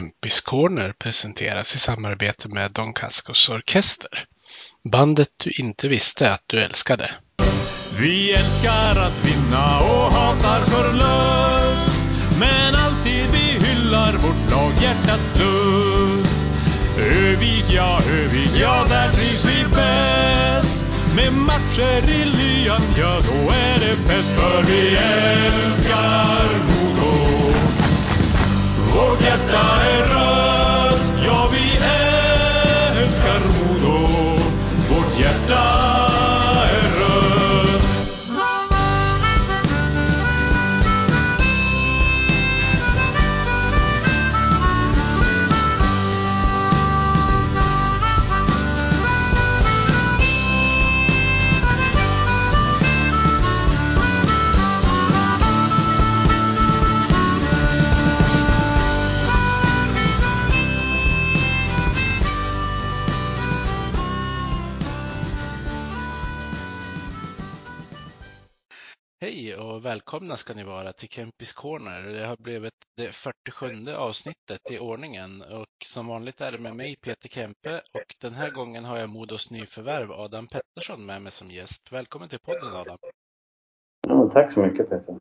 Kempis Corner presenteras i samarbete med Don Cascos Orkester. Bandet du inte visste att du älskade. Vi älskar att vinna och hatar förlust Men alltid vi hyllar vårt lag hjärtats lust Övik, ja, Övik, ja, där trivs vi bäst Med matcher i lyan, ja, då är det fett För vi älskar välkomna ska ni vara till Kempis Corner. Det har blivit det 47 avsnittet i ordningen och som vanligt är det med mig Peter Kempe och den här gången har jag Modos nyförvärv Adam Pettersson med mig som gäst. Välkommen till podden Adam. Ja, tack så mycket Peter.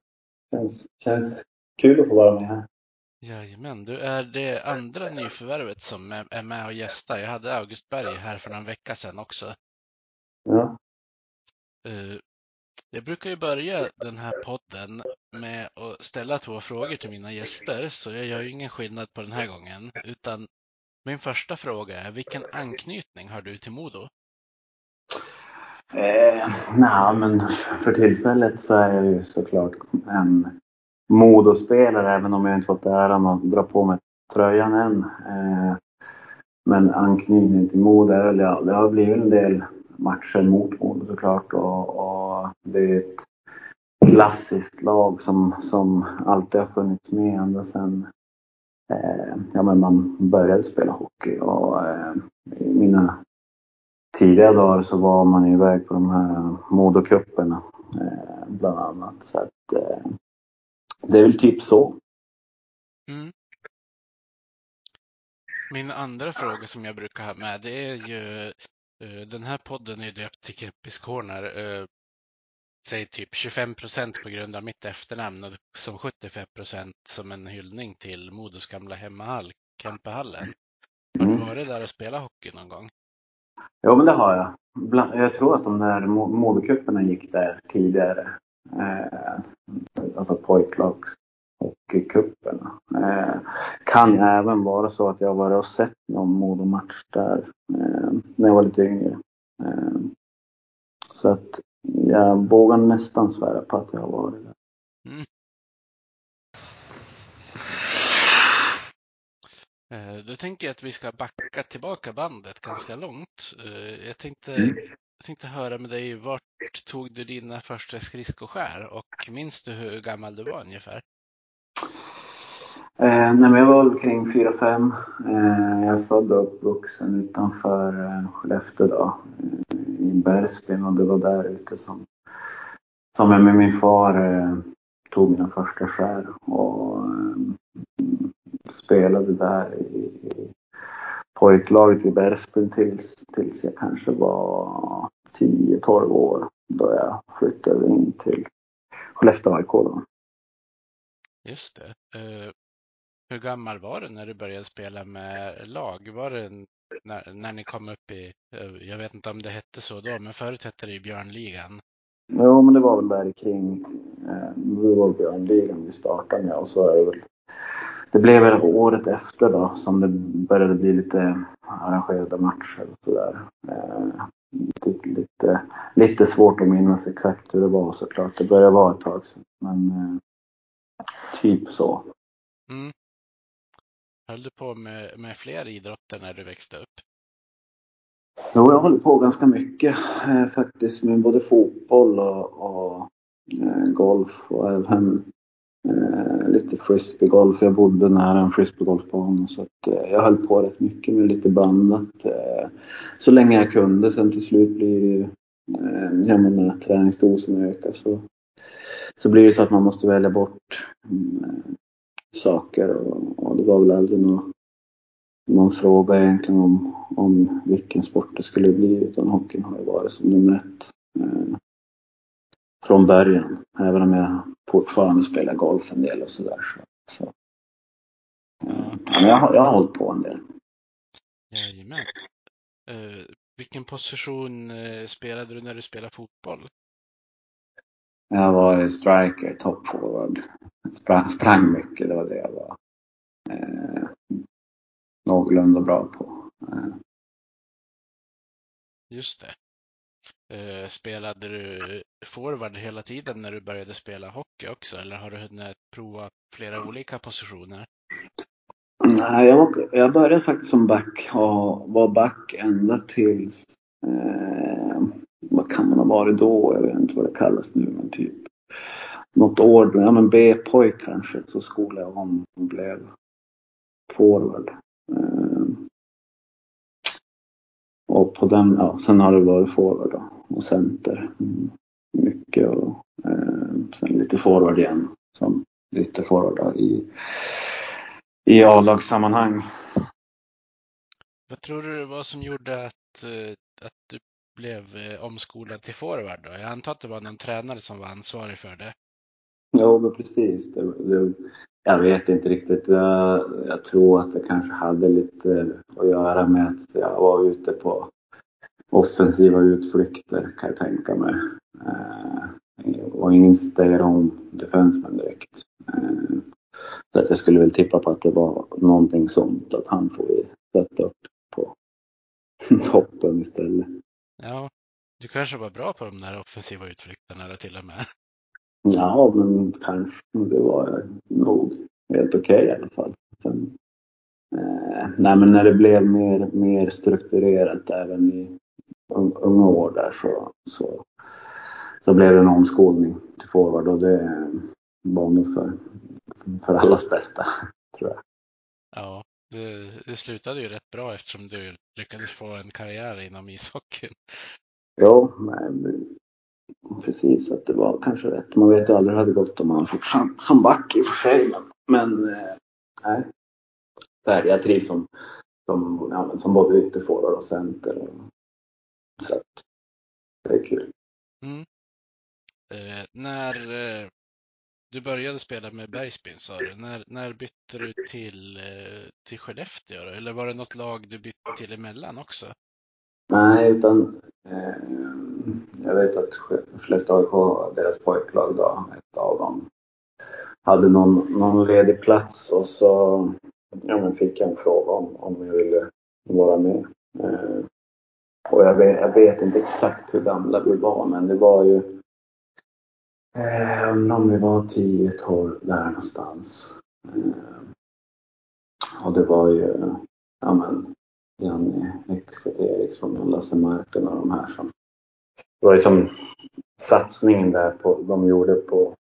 Känns, känns kul att få vara med här. Jajamän, du är det andra nyförvärvet som är med och gästar. Jag hade August Berg här för någon vecka sedan också. Ja, Eh, jag brukar ju börja den här podden med att ställa två frågor till mina gäster, så jag gör ju ingen skillnad på den här gången. Utan min första fråga är, vilken anknytning har du till Modo? eh, nej, men för tillfället så är jag ju såklart en Modospelare även om jag inte fått äran att dra på mig tröjan än. Eh, men anknytning till Modo ja, det har blivit en del matcher mot Modo såklart och, och det är ett klassiskt lag som, som alltid har funnits med ända sedan eh, ja, men man började spela hockey. Och, eh, I mina tidiga dagar så var man iväg på de här Modocuperna eh, bland annat. Så att, eh, det är väl typ så. Mm. Min andra fråga som jag brukar ha med, det är ju, den här podden är döpt till Kempis Corner. eh, Säg typ 25 procent på grund av mitt efternamn och som 75 procent som en hyllning till Modos gamla hemmahall, Kempehallen. Har du Mm. varit där och spelat hockey någon gång? Ja, men det har jag. Jag tror att de där Mo- Modocuperna gick där tidigare. Eh, alltså pojklags hockeycuperna. Eh, kan även vara så att jag varit och sett någon Modo-match där eh, när jag var lite yngre. Eh, så att jag vågar nästan svära på att jag har varit där. Mm. Eh, Då tänker jag att vi ska backa tillbaka bandet ganska långt. Eh, Jag tänkte, Mm. jag tänkte höra med dig, vart tog du dina första skridskoskär och minns du hur gammal du var ungefär? Eh, nej, jag var väl kring 4-5. Eh, jag är född och uppvuxen utanför eh, Skellefteå då, eh, i Bergsbyn och det var där ute som, som jag med min far eh, tog mina första skär och eh, spelade där i, i pojklaget i Bergsbyn tills, tills jag kanske var 10-12 år då jag flyttade in till Skellefteå AIK. Just det. Eh, hur gammal var du när du började spela med lag? Var det när, när ni kom upp i, eh, jag vet inte om det hette så då, men förut hette det ju Björnligan. Jo, men det var väl där kring, eh, det var Björnligan vi startade med och så är det väl. Det blev väl året efter då som det började bli lite arrangerade matcher och sådär. Eh, lite, lite, lite svårt att minnas exakt hur det var såklart. Det började vara ett tag sedan. Men eh, typ så. Mm. Höll du på med, med fler idrotter när du växte upp? Jo, jag höll på ganska mycket eh, faktiskt med både fotboll och, och eh, golf och även eh, lite frisbeegolf. Jag bodde nära en frisbeegolfbana så att, eh, jag höll på rätt mycket med lite blandat eh, så länge jag kunde. Sen till slut blir det ju, eh, ja men när träningsdosen ökar så, så blir det så att man måste välja bort mm, saker och, och det var väl aldrig någon, någon fråga egentligen om, om vilken sport det skulle bli utan hockeyn har ju varit som nummer ett. Eh, från början. Även om jag fortfarande spelar golf en del och sådär. Så, så. Eh, men jag, har- jag har hållit på en del. Jajamän. Eh, vilken position eh, spelade du när du spelade fotboll? Jag var ju striker, top forward. Sprang, sprang mycket, det var det jag var eh, någorlunda bra på. Eh, Just det. Eh, spelade du forward hela tiden när du började spela hockey också eller har du hunnit prova flera olika positioner? nej, jag, jag började faktiskt som back och var back ända tills eh, vad kan man ha varit då? Jag vet inte vad det kallas nu, men typ något år, ja men B-pojk kanske, så skolade jag om och blev forward. Ehm. Och på den, ja, sen har det varit forward då, och center. Mm. Mycket och eh, sen lite forward igen. Som lite forward i, i A-lagssammanhang. Vad tror du det var som gjorde att, eh, att du blev eh, omskolad till forward då? Jag antar att det var någon tränare som var ansvarig för det. Jo, men precis. Det, det, jag vet inte riktigt. Jag, jag tror att det kanske hade lite att göra med att jag var ute på offensiva utflykter kan jag tänka mig. Eh, och ingen ställer om home defenseman direkt. Eh, så att jag skulle väl tippa på att det var någonting sånt. Att han får vi sätta upp på toppen istället. Ja, du kanske var bra på de där offensiva utflykterna då till och med. Ja, men kanske. Det var nog helt okej i alla fall. Sen, eh, nej, men när det blev mer, mer strukturerat även i un, unga år där så, så, så blev det en omskolning till forward och det var nog för, för allas bästa, tror jag. Ja, det, det slutade ju rätt bra eftersom du lyckades få en karriär inom ishockeyn. Jo, men precis att det var kanske rätt. Man vet ju aldrig hur det hade gått om man fortsatt som back i och för sig. Men, eh, nej. Så här, jag trivs som, som, ja, som både ytterforward och center. Och, så det är kul. Mm. Eh, när eh, du började spela med Bergsbyn sa du, när, när bytte du till, eh, till Skellefteå då? Eller var det något lag du bytte till emellan också? Nej, utan eh, jag vet att Skellefteå AIK, deras pojklag då, ett av dem, hade någon, någon ledig plats och så ja, men fick jag en fråga om, om jag ville vara med. Eh, och jag vet, jag vet inte exakt hur gamla vi var, men det var ju eh, undrar om vi var 10-12 där någonstans. Eh, och det var ju, ja men, Janne Ekstedt Eriksson och Lasse Martin och de här som... Det var liksom satsningen där på, de gjorde på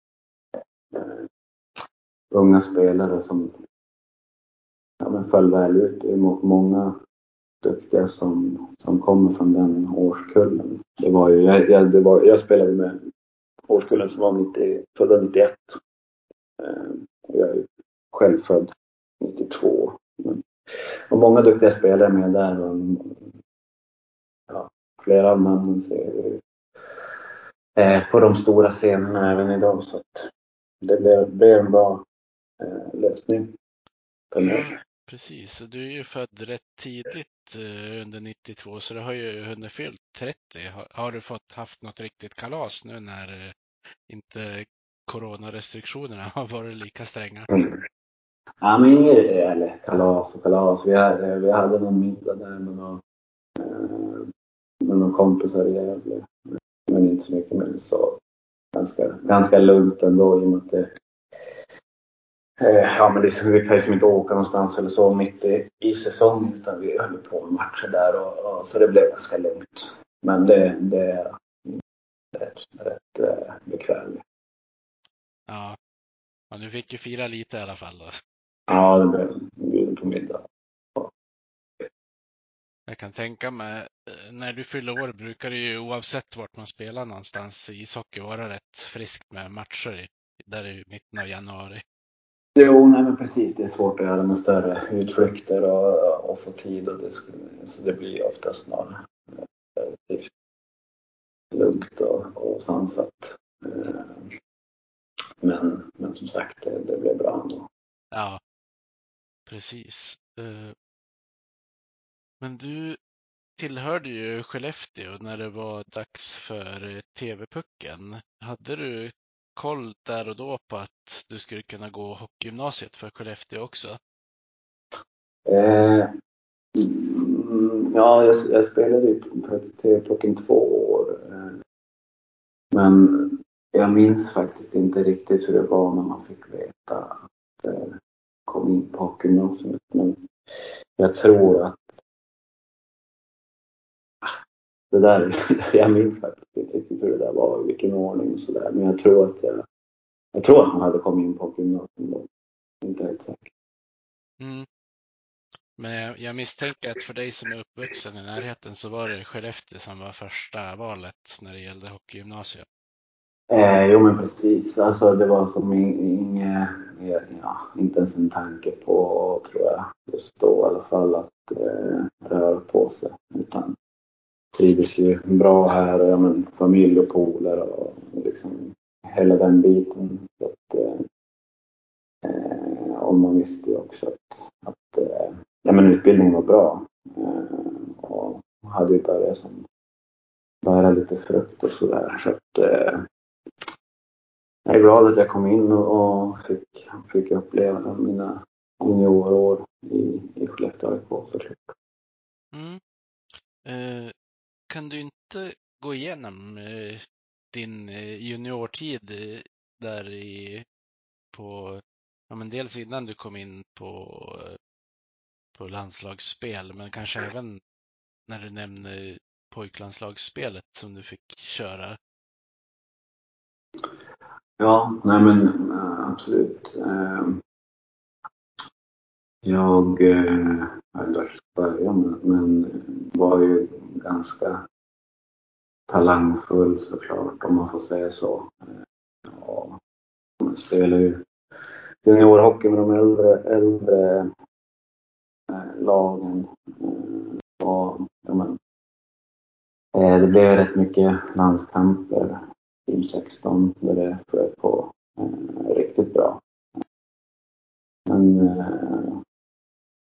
eh, unga spelare som ja, men föll väl ut. Det är många duktiga som, som kommer från den årskullen. Det var ju, jag, jag, det var, jag spelade med årskullen som var 90, födda 91. Eh, och jag är själv född 92. Men, och många duktiga spelare med där. Och, ja, flera av namnen ser vi eh, på de stora scenerna även idag. Så att det blev, blev en bra eh, lösning för mig precis. Du är ju född rätt tidigt eh, under 92 så du har ju hunnit fyllt 30. Har, har du fått haft något riktigt kalas nu när eh, inte coronarestriktionerna har varit lika stränga? Mm. Ja, men inget, eller kalas och kalas. Vi hade, vi hade någon middag där med någon, eh, med någon kompisar i Gävle. Men inte så mycket Men så. Ganska, ganska lugnt ändå i och med att det Ja men det, vi kan ju som inte åka någonstans eller så mitt i, i säsongen utan vi höll på med matcher där och, och så det blev ganska lugnt. Men det, det är rätt, rätt eh, bekvämt. Ja. ja, du fick ju fira lite i alla fall då. Ja, det blev bjuden på middag. Jag kan tänka mig, eh, när du fyller år brukar det ju oavsett vart man spelar någonstans i ishockey vara rätt friskt med matcher där i mitten av januari. Jo, nej men precis. Det är svårt att göra med större utflykter och, och få tid. Och det, så det blir oftast någon lugnt och, och sansat. Men, men som sagt, det, det blev bra ändå. Ja, precis. Eh, men du tillhörde ju Skellefteå när det var dags för eh, TV-pucken. Hade du koll där och då på att du skulle kunna gå hockeygymnasiet för Skellefteå också? Eh, mm, ja, jag, jag spelade ju för TV-plocken två år. Men jag minns faktiskt inte riktigt hur det var när man fick veta att jag kom in på hockeygymnasiet. Men jag tror att det där, jag minns faktiskt inte riktigt hur det där var, i vilken ordning och sådär. Men jag tror att jag, jag tror att man hade kommit in på gymnasiet då. Inte helt säker. Mm. Men jag misstänker att för dig som är uppvuxen i närheten så var det Skellefteå som var första valet när det gällde hockeygymnasiet. Eh, jo men precis. Alltså det var som inget, ja, inte ens en tanke på, tror jag, just då i alla fall, att eh, röra på sig. Utan trivdes ju bra här, ja, men, familj och polare och liksom hela den biten. Så att, eh, eh, och man visste ju också att, att eh, ja, men utbildningen var bra. Eh, och hade ju börjat som bära lite frukt och sådär. Så att, eh, jag är glad att jag kom in och fick, fick uppleva mina juniorår i, i Skellefteå AIK såklart. Typ mm. Eh, kan du inte gå igenom eh, din eh, juniortid eh, där i, på, ja men dels innan du kom in på, på landslagsspel, men kanske även när du nämner pojklandslagsspelet som du fick köra? Ja, nej men eh, absolut. Ehm, jag, jag vet inte börja med, men var ju ganska talangfull såklart, om man får säga så. Ja, Spelar ju juniorhockey med de äldre, äldre eh, lagen. Och, ja, men, eh, det blev rätt mycket landskamper, Team 16, där det flöt på eh, riktigt bra. Men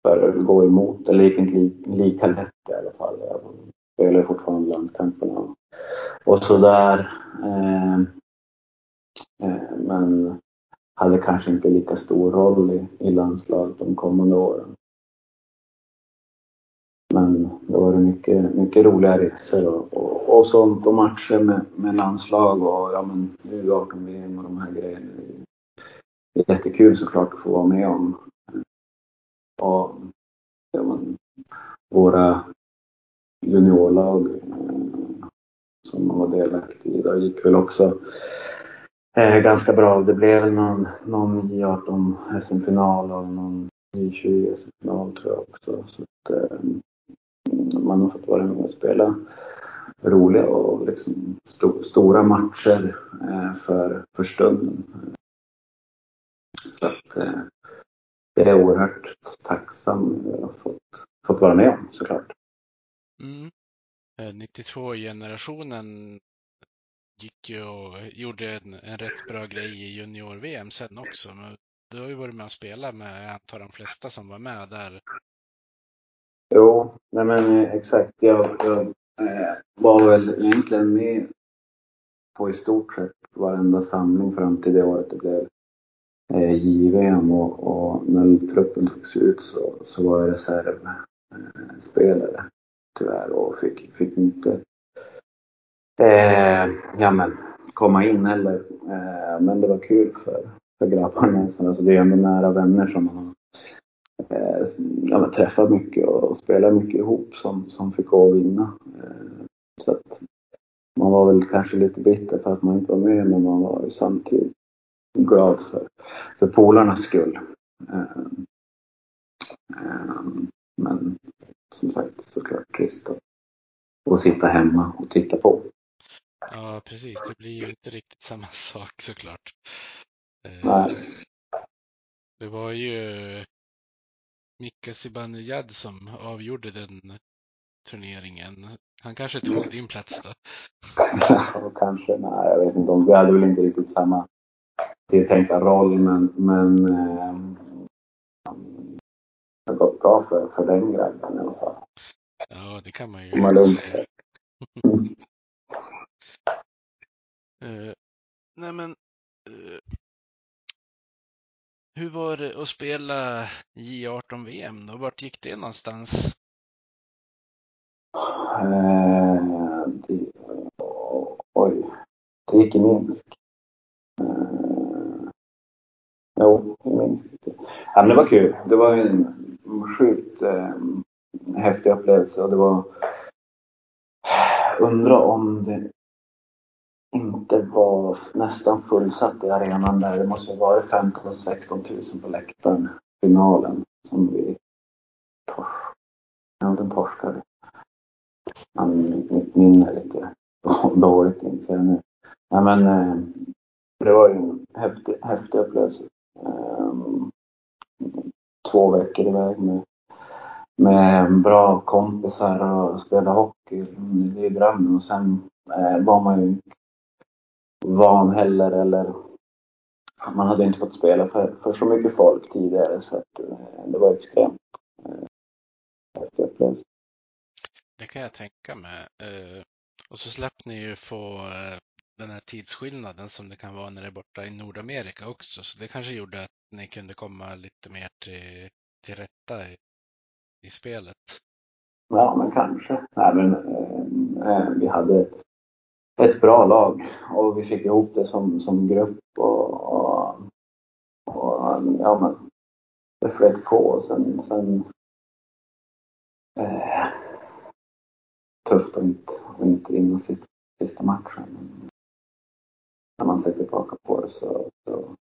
för att gå emot, eller gick inte lika lätt i alla fall. Spelar fortfarande landskamperna och sådär. Eh, eh, men hade kanske inte lika stor roll i, i landslaget de kommande åren. Men det var mycket, mycket roliga resor och, och, och sånt och matcher med, med landslag och ja men U18-VM och de här grejerna. Det är jättekul såklart att få vara med om. Och ja, men, våra juniorlag eh, som man var delaktig i. Det gick väl också eh, ganska bra. Det blev någon, någon J18 SM-final och någon J20 SM-final tror jag också. Så att, eh, man har fått vara med och spela roliga och liksom st stora matcher eh, för, för stunden. Så att eh, det är oerhört tacksam att ha fått, fått vara med om såklart. Mm. Eh, 92-generationen gick ju och gjorde en, en rätt bra grej i junior-VM sen också. Men du har ju varit med och spelat med, jag antar, de flesta som var med där. Jo, nej men eh, exakt. Jag, jag eh, var väl egentligen med på i stort sett varenda samling fram till det året det blev eh, JVM och, och när truppen togs ut så, så var jag reservspelare eh, tyvärr och fick, fick inte eh, ja, men, komma in heller. Eh, men det var kul för, för grabbarna. Alltså, det är ändå nära vänner som man har eh, ja, träffat mycket och spelat mycket ihop som, som fick gå och vinna. Eh, så att man var väl kanske lite bitter för att man inte var med men man var ju samtidigt glad för, för polarnas skull. Eh, eh, men som sagt såklart trist att, att sitta hemma och titta på. Ja, precis. Det blir ju inte riktigt samma sak såklart. Nej. Det var ju Mika Zibanejad som avgjorde den turneringen. Han kanske tog din plats då? och kanske, nej jag vet inte om, vi hade väl inte riktigt samma tilltänkta roll men, men eh, har gått bra för, för den grabben i alla fall. Ja, det kan man ju man säga. Eh, nej men, eh, hur var det att spela J18 VM då? Vart gick det någonstans? Eh, det, oj, det gick i Minsk. Eh, jo, i Minsk. Ja, men det var kul. Det var en sjukt eh, häftig upplevelse och det var Undra om det inte var nästan fullsatt i arenan där. Det måste ha varit 15 16 000 på läktaren. Finalen som vi torskade. ja, den torskade. Man, mitt minne är lite dåligt inser jag nu. Ja, men, eh, det var ju en häftig, häftig upplevelse. Um, två veckor iväg med, med bra kompisar och spela hockey. Det är drömmen. Och sen eh, var man ju inte van heller eller man hade inte fått spela för, för så mycket folk tidigare så att eh, det var extremt eh, häftig upplevelse. Det kan jag tänka mig. Eh, och så släppte ni ju få eh, den här tidsskillnaden som det kan vara när det är borta i Nordamerika också. Så det kanske gjorde att ni kunde komma lite mer till, till rätta i, i spelet. Ja, men kanske. Nej, men eh, eh, vi hade ett, ett bra lag och vi fick ihop det som, som grupp och, och, och ja, men det flöt på och sen, sen eh, tufft att inte, att inte vinna sista, sista matchen. Men när man ser tillbaka på det så, så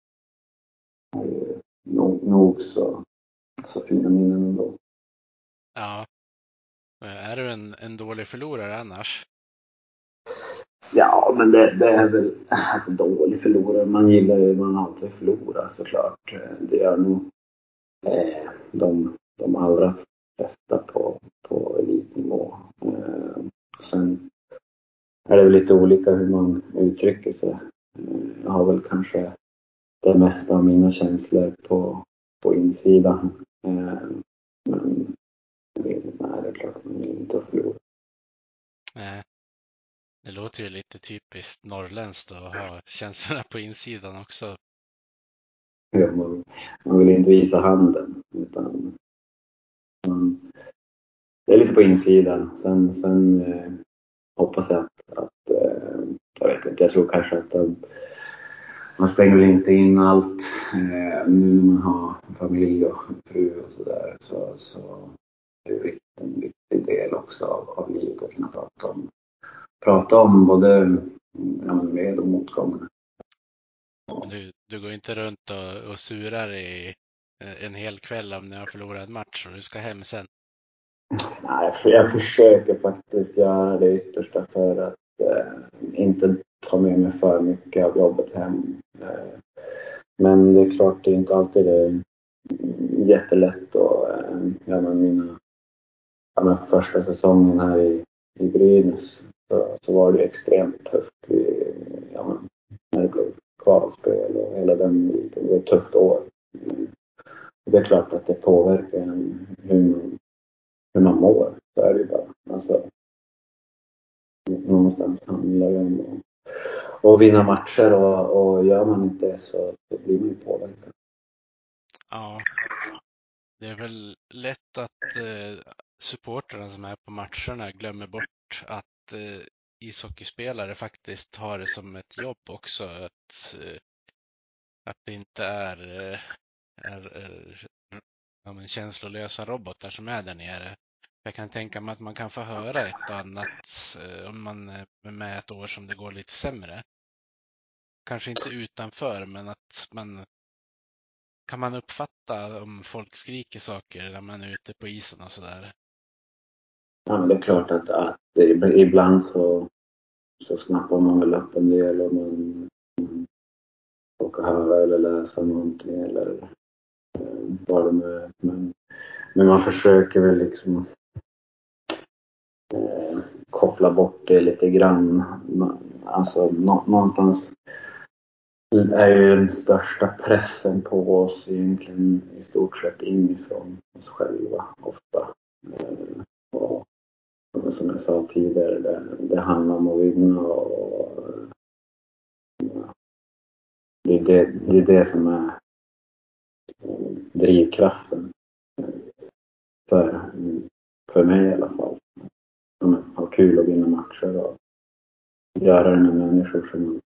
är det ju nog, nog så, så fina minnen ändå. Ja. Är du en, en dålig förlorare annars? Ja, men det, det är väl alltså, dålig förlorare. Man gillar ju, man alltid förlorat såklart. Det gör nog eh, de, de allra flesta på, på elitnivå. Eh, sen är det väl lite olika hur man uttrycker sig. Eh, jag har väl kanske det mesta av mina känslor på, på insidan. Eh, men nej, det är klart att man vill inte att förlora. Nej. Det låter ju lite typiskt norrländskt att ha känslorna på insidan också. Ja, man, man vill inte visa handen. Utan man, det är lite på insidan. Sen, sen eh, hoppas jag att, att eh, jag vet inte, jag tror kanske att de, man stänger väl inte in allt. Eh, nu man har familj och fru och sådär så, så är det en viktig del också av, av livet att kunna prata om, prata om både ja, med och motgångar. Men du, du går inte runt och, och surar i eh, en hel kväll om ni har förlorat en match och du ska hem sen. Nej, jag försöker faktiskt göra det yttersta för att eh, inte ta med mig för mycket av jobbet hem. Men det är klart, det är inte alltid det är jättelätt. Och, ja, men mina, ja, men första säsongen här i, i Brynäs så, så var det extremt tufft. I, ja, men, när det blev kvalspel och hela den biten. Det var ett tufft år. Mm. Det är klart att det påverkar en hur man hur man mår. Så är det ju bara. Alltså, någonstans handlar det om och vinna matcher och, och gör man inte det så, så blir man ju påverkad. Ja. Det är väl lätt att eh, supportrarna som är på matcherna glömmer bort att eh, ishockeyspelare faktiskt har det som ett jobb också. Att, eh, att det inte är, eh, är, är ja, men känslolösa robotar som är där nere. Jag kan tänka mig att man kan få höra ett och annat eh, om man är med ett år som det går lite sämre. Kanske inte utanför, men att man kan man uppfatta om folk skriker saker när man är ute på isen och sådär. Ja, men det är klart att, att ibland så, så snappar man väl upp en del och man, man råkar höra eller läsa någonting eller eh, vad det nu är. Men, men man försöker väl liksom eh, koppla bort det lite grann. Alltså nå, någonstans är ju den största pressen på oss egentligen i stort sett inifrån oss själva ofta. Eh, och, som jag sa tidigare, det, det handlar om att vinna och det är det, det, är det som är eh, drivkraften för, för mig i alla fall. Ha kul och vinna matcher och göra det med människor som man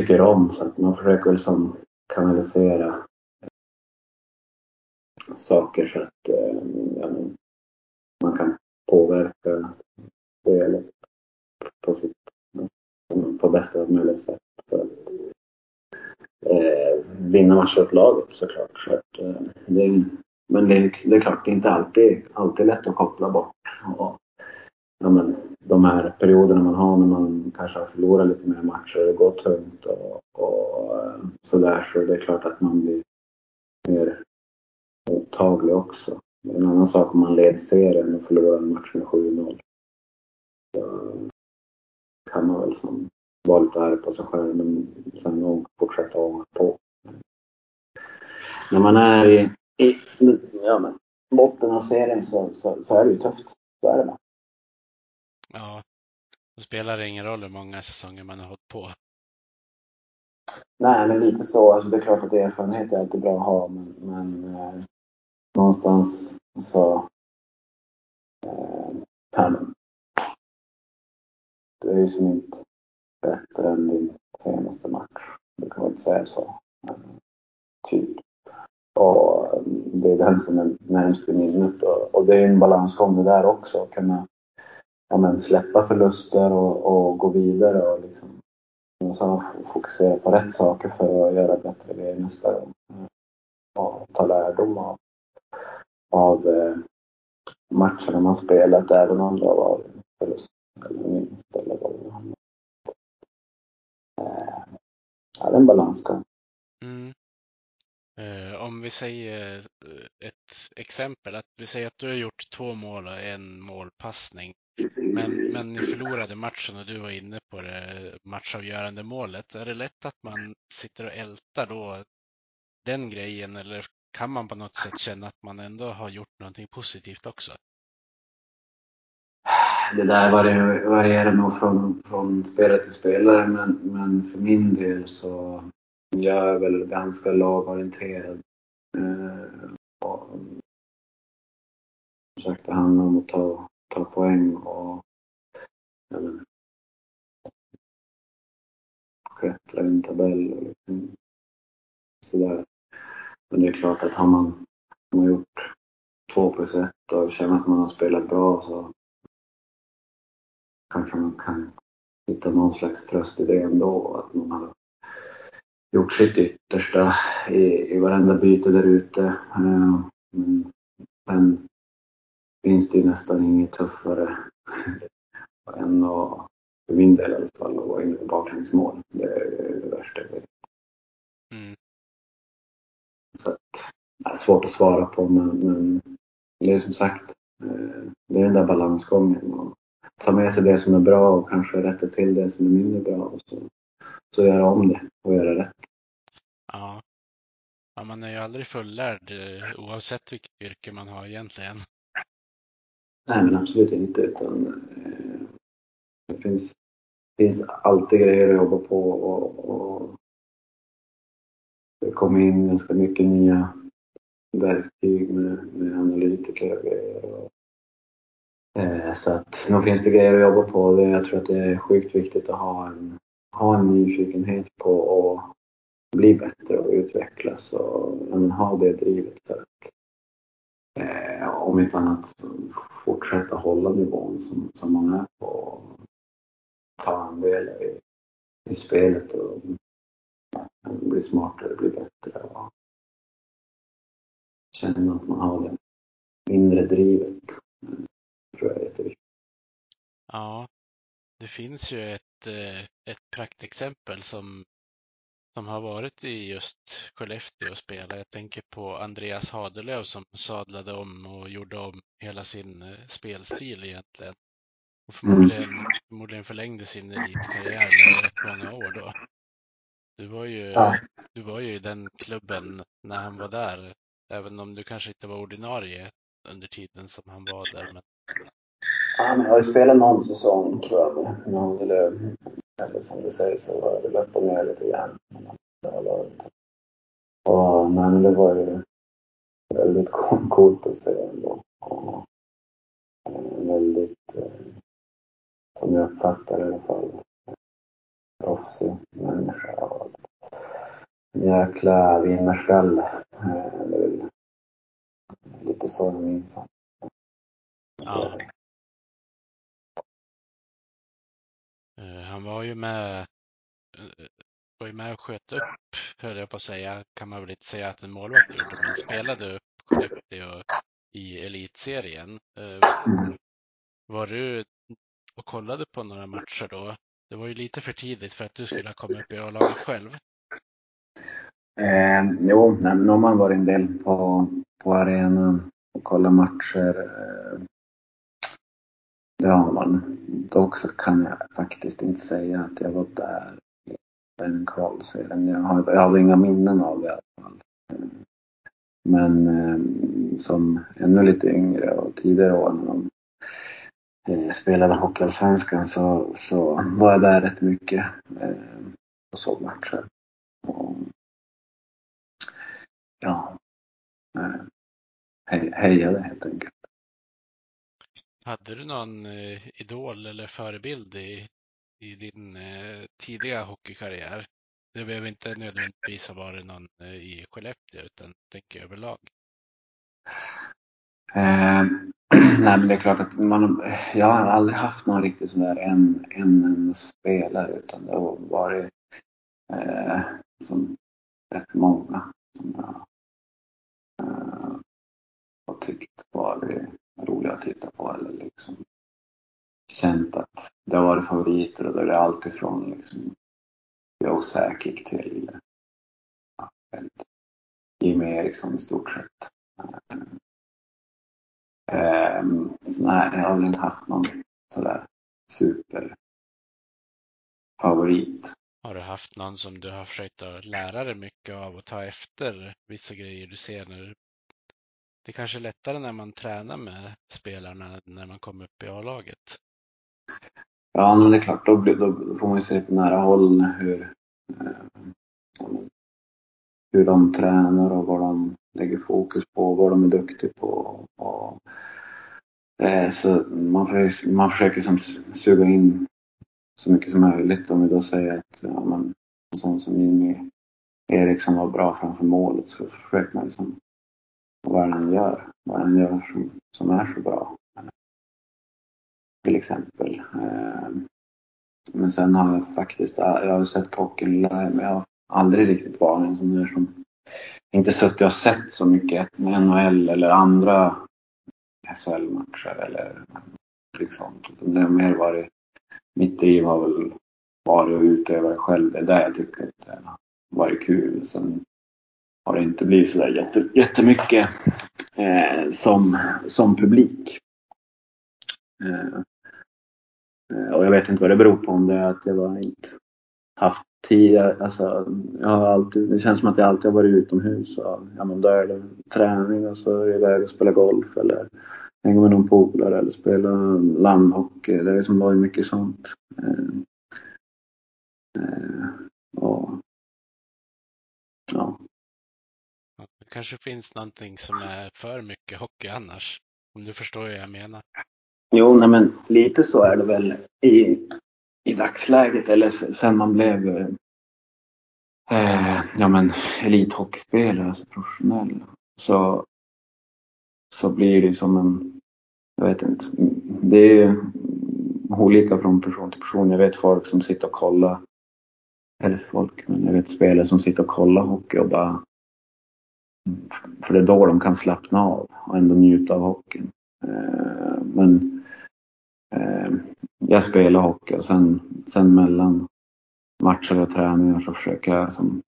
tycker om. Så att man försöker liksom kanalisera saker så att eh, ja, man kan påverka spelet på sitt på bästa möjliga sätt. För att, eh, vinna matcher åt laget såklart. Så att, eh, det är, men det är, det är klart, det är inte alltid, alltid lätt att koppla bort. Och, ja, men, de här perioderna man har när man kanske har förlorat lite mer matcher och det går tungt och, och eh, sådär så det är klart att man blir mer mottaglig också. Det är en annan sak om man leder serien och förlorar en match med 7-0. Så kan man väl som vara lite arg på sig själv men sen fortsätta ånga på. När man är i, i ja, men, botten av serien så, så, så är det ju tufft. Så är det bara. Ja, då spelar det ingen roll hur många säsonger man har hållit på. Nej, men lite så. Alltså, det är klart att erfarenhet är alltid bra att ha, men, men eh, någonstans så... Eh, du är ju som inte bättre än din senaste match. Du kan väl inte säga så. Men, typ. Och eh, det är den som är närmst i minnet. Och, och det är en balansgång det där också. Kunna ja, men släppa förluster och, och gå vidare och liksom, så fokusera på rätt saker för att göra bättre grejer nästa gång. Och ta lärdom av, av eh, matcherna man spelat även om det har varit förlust eller vinst eller vad det handlar eh, Ja, det är en balansgång. Mm. Eh, om vi säger eh, ett exempel, att vi säger att du har gjort två mål och en målpassning. Men, men ni förlorade matchen och du var inne på det matchavgörande målet. Är det lätt att man sitter och ältar då den grejen eller kan man på något sätt känna att man ändå har gjort någonting positivt också? Det där varierar nog från, från spelare till spelare men, men för min del så jag är väl ganska lagorienterad. Eh, och, som sagt, det handlar om att ta ta poäng och eller men, klättra i en tabell och liksom, sådär. Men det är klart att har man, har man gjort två plus ett och känner att man har spelat bra så kanske man kan hitta någon slags tröst i det ändå. Att man har gjort sitt yttersta i, i varenda byte där ute. Eh, men sen finns det ju nästan inget tuffare än att, för min del i alla fall, att vara inne på baklängsmål. Det är det värsta jag vet. Mm. Så att, det är svårt att svara på men, men det är som sagt, eh, det är den där balansgången. Och ta med sig det som är bra och kanske rätta till det som är mindre bra och så, så göra om det och göra rätt. Ja. ja, man är ju aldrig fullärd eh, oavsett vilket yrke man har egentligen. Nej, men absolut inte. Utan, eh, det finns, finns alltid grejer att jobba på och, och det kommer in ganska mycket nya verktyg med, med analytiker och grejer. Och, eh, så att nog finns det grejer att jobba på. Det, jag tror att det är sjukt viktigt att ha en, ha en nyfikenhet på att bli bättre och utvecklas och ja, ha det drivet. För att, eh, om inte annat fortsätta hålla nivån som, som man är på ta andel i, i spelet och bli smartare, bli bättre och känna att man har det inre drivet. Det tror jag är jätteviktigt. Ja, det finns ju ett, eh, ett praktexempel som, som har varit i just Skellefteå och spelat. Jag tänker på Andreas Hadelöv som sadlade om och gjorde om hela sin eh, spelstil egentligen. Och förmodligen, mm. förmodligen förlängde sin elitkarriär med rätt många år då. Du var, ju, ja. du var ju i den klubben när han var där, även om du kanske inte var ordinarie under tiden som han var där. Men... Ja, men jag har ju spelat någon säsong tror jag med Hadelöv. Eller som du säger så var det upp och ner lite grann. Och men det var ju väldigt coolt att se ändå. Och väldigt, eh, som jag uppfattar i alla fall, proffsig människa. Och en jäkla vinnarskalle. Eh, det är väl lite så jag minns Ja. Eh, han var ju med var ju med och sköt upp, höll jag på att säga, kan man väl inte säga att en målvakt gjorde, men spelade upp Skellefteå i elitserien. Mm. Var du och kollade på några matcher då? Det var ju lite för tidigt för att du skulle ha kommit upp i A-laget själv. Eh, jo, nej, men om man varit en del på, på arenan och kollat matcher. Eh, det har man. Dock så kan jag faktiskt inte säga att jag var där i den kvalserien. Jag, har, jag hade inga minnen av det i alla fall. Eh, men eh, som ännu lite yngre och tidigare år när de eh, spelade Hockeyallsvenskan så, så var jag där rätt mycket eh, och såg matcher. Och, ja, eh, hejade helt enkelt. Hade du någon eh, idol eller förebild i, i din eh, tidiga hockeykarriär? Det behöver inte nödvändigtvis ha varit någon eh, i Skellefteå utan tänker överlag. Eh, nej men det är klart att man, eh, jag har aldrig haft någon riktigt sån där en, en, en spelare utan det har varit eh, som rätt många som jag eh, har tyckt varit roliga att titta på eller liksom känt att det har varit favoriter och då är det alltifrån liksom Joe Sakic till ja, Jimmy Eriksson i stort sett. Eh, Um, så nej, jag har väl inte haft någon sådär super favorit. Har du haft någon som du har försökt att lära dig mycket av och ta efter vissa grejer du ser när det är kanske är lättare när man tränar med spelarna när man kommer upp i A-laget? Ja, men det är klart, då, blir, då får man ju se på nära håll hur, eh, hur de tränar och vad de lägger fokus på, vad de är duktiga på. Och, eh, så man, för, man försöker som suga in så mycket som möjligt. Om vi då säger att ja, men, en sån som Jimmy Eriksson var bra framför målet så försöker man liksom vad han gör, vad han gör som, som är så bra till exempel. Eh, men sen har jag faktiskt, jag har sett hockeyn live, men jag har aldrig riktigt varit en sån där som inte suttit och sett så mycket NHL eller andra SHL-matcher eller liksom. Det har mer varit, mitt driv har väl varit att utöva det själv. Det är där jag tycker att det har varit kul. Sen har det inte blivit sådär jättemycket eh, som, som publik. Eh, eh, och jag vet inte vad det beror på, om det är att jag var inte haft tid. Alltså, jag har alltid, det känns som att jag alltid har varit utomhus. Och, ja, men då är det träning och så är det iväg och spela golf eller hänga med någon polare eller spela landhockey. Det har liksom varit mycket sånt. Eh, eh, och, ja. Det kanske finns någonting som är för mycket hockey annars. Om du förstår vad jag menar. Jo, nej, men lite så är det väl i, i dagsläget eller sen man blev eh, ja, men elithockeyspelare, alltså professionell. Så, så blir det som en, jag vet inte, det är olika från person till person. Jag vet folk som sitter och kollar, eller folk, men jag vet spelare som sitter och kollar hockey och bara för det är då de kan slappna av och ändå njuta av hockeyn. Eh, men Eh, jag spelar hockey och sen, sen mellan matcher och träningar så försöker jag som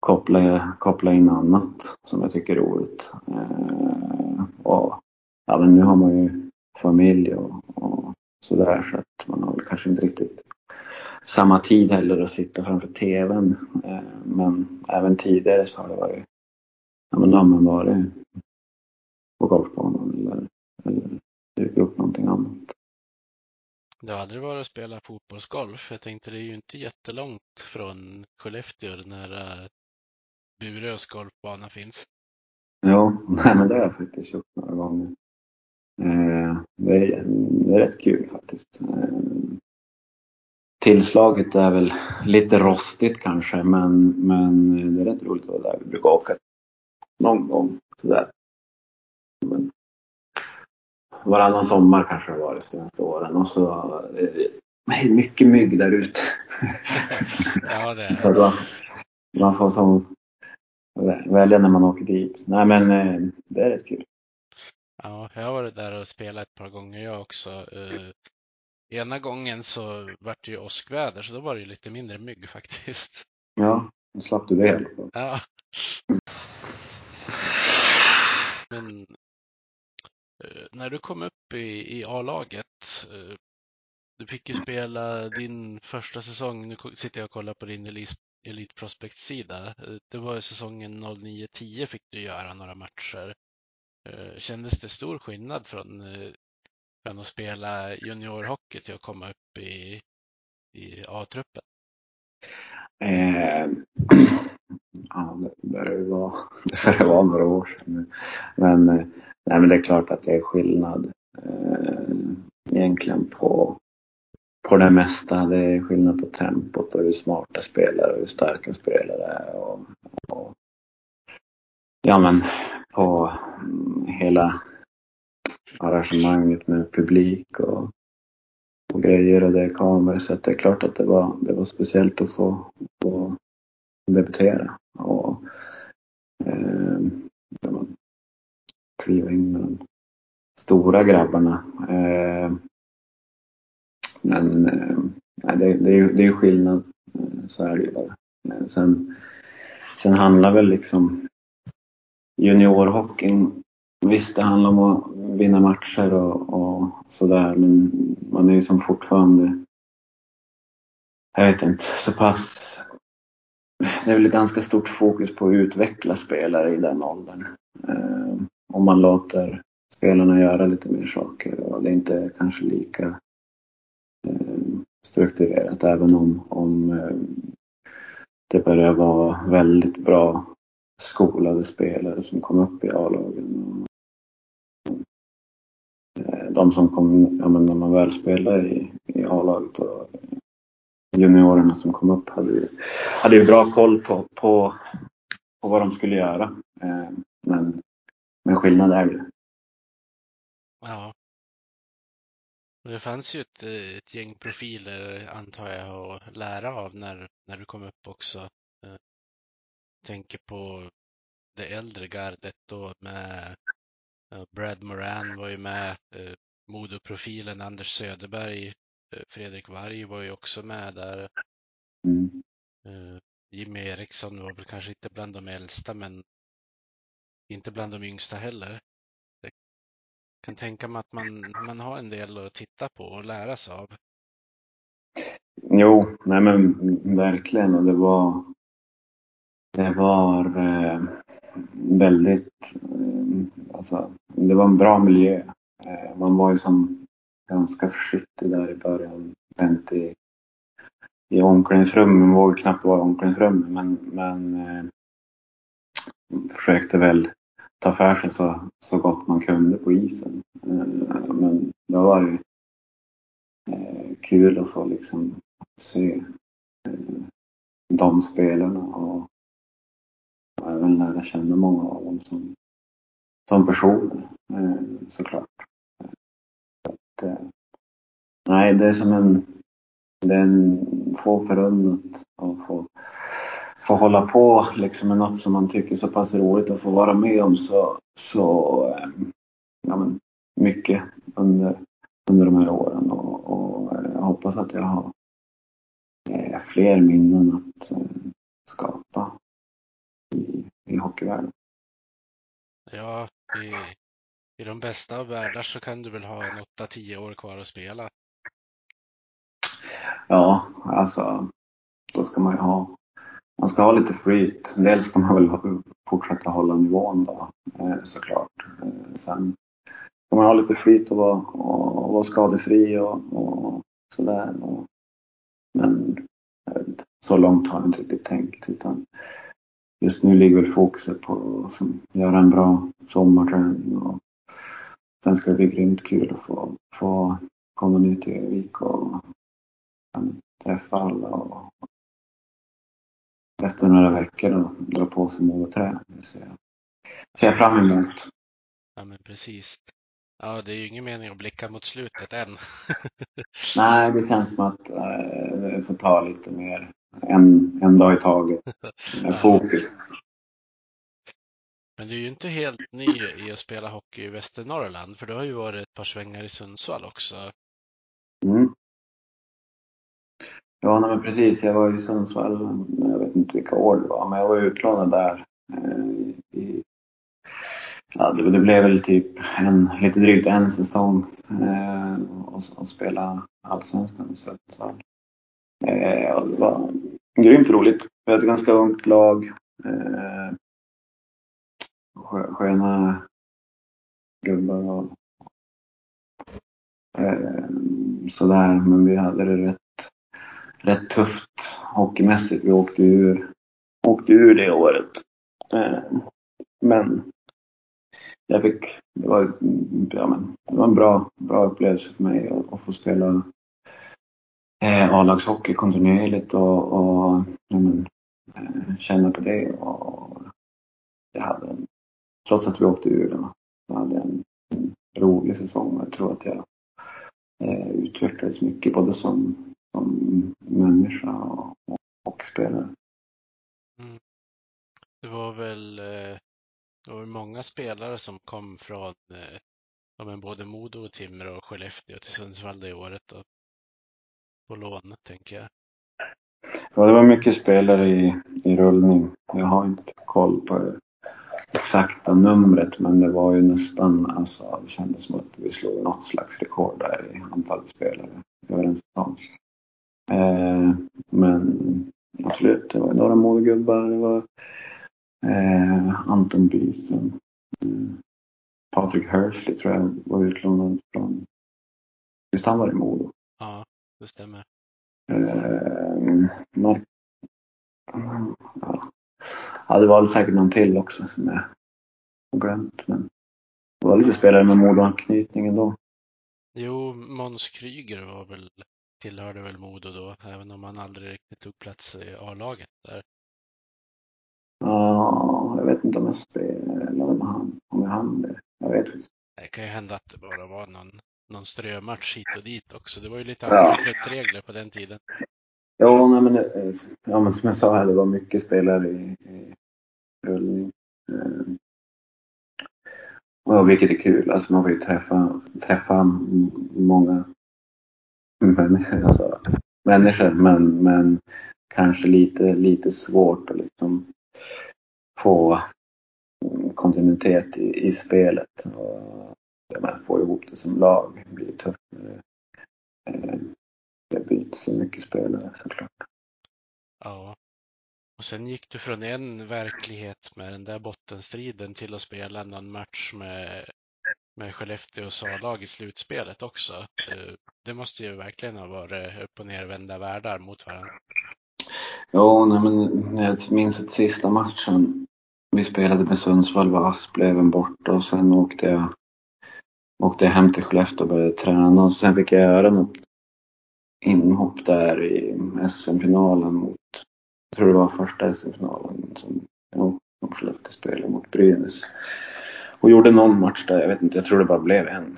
koppla, koppla in annat som jag tycker är roligt. Eh, och ja, men nu har man ju familj och, och sådär så att man har väl kanske inte riktigt samma tid heller att sitta framför TVn. Eh, men även tidigare så har det varit, ja men då har man varit på golfbanan eller, eller dykt upp någonting annat. Det har aldrig varit att spela fotbollsgolf. Jag tänkte det är ju inte jättelångt från Skellefteå när eh, Burös golfbana finns. Jo, nej men det har jag faktiskt gjort några gånger. Eh, det, är, det är rätt kul faktiskt. Eh, tillslaget är väl lite rostigt kanske men, men det är rätt roligt att vara där. Vi brukar åka någon gång sådär. Men varannan sommar kanske det var de senaste åren och så eh, mycket mygg där ute. ja, det är så då, man får som välja när man åker dit. Nej men eh, det är rätt kul. Ja, jag har varit där och spelat ett par gånger jag också. Uh, ena gången så vart det ju åskväder så då var det ju lite mindre mygg faktiskt. Ja, då slapp du det i alla fall. Ja. Men uh, Eh, när du kom upp i, i A-laget, eh, du fick ju spela din första säsong, nu sitter jag och kollar på din Elite Prospect-sida. Eh, det var ju säsongen 09-10 fick du göra några matcher. Kändes det stor skillnad från, från att spela juniorhockey till att komma upp i, i A-truppen? Eh, ja, det börjar ju vara, det börjar vara några år sedan. Men, eh, nej, men det är klart att det är skillnad eh, egentligen på, på det mesta. Det är skillnad på tempot och hur smarta spelare och hur starka spelare är. Och, och, ja men på mm, hela arrangemanget med publik och, och grejer och det är kameror. Så det är klart att det var, det var speciellt att få, få debutera. Och eh, kliva in med de stora grabbarna. Eh, men eh, det, det, är ju, det är skillnad. Eh, så är det ju bara. Sen, sen handlar väl liksom juniorhockeyn Visst, det handlar om att vinna matcher och, och sådär, men man är ju som fortfarande, jag vet inte, så pass det är väl ganska stort fokus på att utveckla spelare i den åldern. Eh, om man låter spelarna göra lite mer saker och det är inte kanske lika eh, strukturerat även om, om eh, det börjar vara väldigt bra skolade spelare som kom upp i A-lagen. De som kom, ja men när man väl spelade i, i A-laget och juniorerna som kom upp hade ju, hade ju bra koll på, på, på vad de skulle göra. Eh, men, men skillnad är det. Ja. Det fanns ju ett, ett gäng profiler antar jag att lära av när, när du kom upp också. Eh, tänker på det äldre gardet då med Brad Moran var ju med, eh, Modoprofilen Anders Söderberg, eh, Fredrik Varg var ju också med där. Mm. Eh, Jimmy Eriksson var väl kanske inte bland de äldsta men inte bland de yngsta heller. Jag kan tänka mig att man, man har en del att titta på och lära sig av. Jo, nej men verkligen och det var det var eh, väldigt, eh, alltså det var en bra miljö. Eh, man var ju som ganska försiktig där i början. Vänt i, i omklädningsrummet, man vågade knappt vara i omklädningsrummet men, men eh, försökte väl ta för sig så, så gott man kunde på isen. Eh, men det var ju eh, kul att få liksom se eh, de spelarna och och även lära känna många av dem som, som personer eh, såklart. Att, eh, nej, det är som en, det är en få förunnat att få, få hålla på liksom med något som man tycker är så pass roligt att få vara med om så, så eh, ja, men, mycket under, under de här åren och, och jag hoppas att jag har fler minnen att skapa i, i hockeyvärlden. Ja, i, i de bästa av världar så kan du väl ha en 8-10 år kvar att spela. Ja, alltså då ska man ju ha man ska ha lite flyt. Dels ska man väl fortsätta hålla nivån då eh, såklart. Eh, sen ska man ha lite flyt och vara, och vara skadefri och, och sådär. Men inte, så långt har jag inte riktigt tänkt utan just nu ligger väl fokuset på att göra en bra sommarträning och sen ska det bli grymt kul att få, få komma ner till Övik och träffa alla och efter några veckor och dra på sig Modoträ. Det ser jag, ser jag fram emot. Ja, men precis. Ja, det är ju ingen mening att blicka mot slutet än. Nej, det känns som att eh, det får ta lite mer en, en dag i taget. Med fokus. Men du är ju inte helt ny i att spela hockey i Västernorrland, för du har ju varit ett par svängar i Sundsvall också. Mm. Ja, nej, men precis. Jag var i Sundsvall, jag vet inte vilka år det var, men jag var utlånad där. Eh, i, ja, det, det, blev väl typ en, lite drygt en säsong eh, och, och spela allsvenskan i Sundsvall. Eh, det var grymt roligt. Vi hade ett ganska ungt lag. Eh, sköna gubbar och eh, sådär. Men vi hade det rätt rätt tufft hockeymässigt. Vi åkte ur, åkte ur det året. Eh, men jag fick, det var, ja, men, det var en bra, bra upplevelse för mig att, att få spela eh, A-lagshockey kontinuerligt och, och ja, men, eh, känna på det. Och jag hade en, trots att vi åkte ur den, så hade en, en rolig säsong. Jag tror att jag eh, utvecklades mycket både som som människa och, och spelare. Mm. Det var väl eh, det var många spelare som kom från eh, ja, men både Modo, och Timrå och Skellefteå till Sundsvall det året och på lån, tänker jag. Ja, det var mycket spelare i, i rullning. Jag har inte koll på det exakta numret men det var ju nästan, alltså det kändes som att vi slog något slags rekord där i antalet spelare över en säsong. Eh, men absolut, det var några målgubbar. Det var eh, Anton Byström. Eh, Patrik Hursley tror jag var utlånad från... Visst han var i Modo? Ja, det stämmer. Eh, Mark... Ja. ja, det var säkert någon till också som jag har glömt. Men det var lite spelare med Modo-anknytning ändå. Jo, Måns Kryger var väl tillhörde väl Modo då, även om han aldrig riktigt tog plats i A-laget där. Ja, jag vet inte om jag spelade med han, om jag hann det. Jag vet inte. Det kan ju hända att det bara var någon, någon strömatch hit och dit också. Det var ju lite andra ja. flyttregler på den tiden. Ja, nej, men, eh, ja, men som jag sa här, det var mycket spelare i, i rullning. Eh, och vilket är kul. Alltså man får ju träffa, träffa många människor, alltså, människor men, men kanske lite, lite svårt att liksom få kontinuitet i, i spelet. Och, man får ihop det som lag. Det blir tufft när det, eh, det byter så mycket spelare såklart. Ja. Och sen gick du från en verklighet med den där bottenstriden till att spela någon match med med Skellefteås A-lag i slutspelet också. Det måste ju verkligen ha varit upp och nervända världar mot varandra. Ja, nej, men jag minns att sista matchen vi spelade med Sundsvall var Asplöven borta och sen åkte jag, åkte jag hem till Skellefteå och började träna och sen fick jag göra något inhopp där i SM-finalen mot, jag tror det var första SM-finalen som Skellefteå spelade mot Brynäs. Och gjorde någon match där, jag vet inte, jag tror det bara blev en.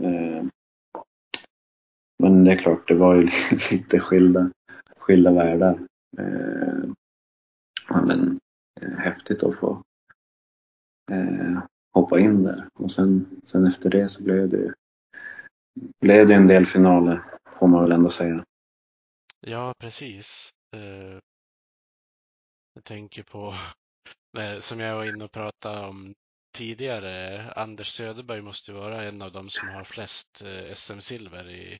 Eh, men det är klart, det var ju lite skilda, skilda världar. Eh, men eh, häftigt att få hoppa in där. Och sen, sen efter det så blev det, blev det en del finaler, får man väl ändå säga. Ja, precis. Eh, jag tänker på, som jag var inne och pratade om tidigare, Anders Söderberg måste ju vara en av de som har flest eh, SM-silver i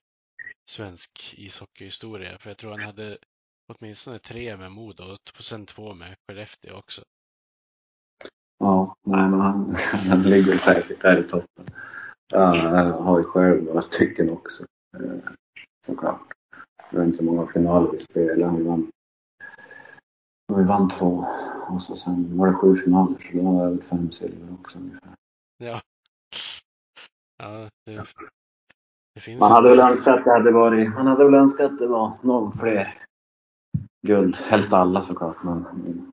svensk ishockeyhistoria. För jag tror han hade åtminstone tre med Modo och sen två med Skellefteå också. Ja, nej men han, han ligger säkert där i toppen. Ja, jag har ju själv några stycken också. Eh, såklart. Det var inte så många finaler vi spelade. Vi vann, vi vann två. Och så sen var det sju finaler så då var det fem silver också ungefär. Ja. Ja, det, det Man hade väl önskat att det hade varit, man hade väl önskat att det var någon fler guld. Helst alla såklart men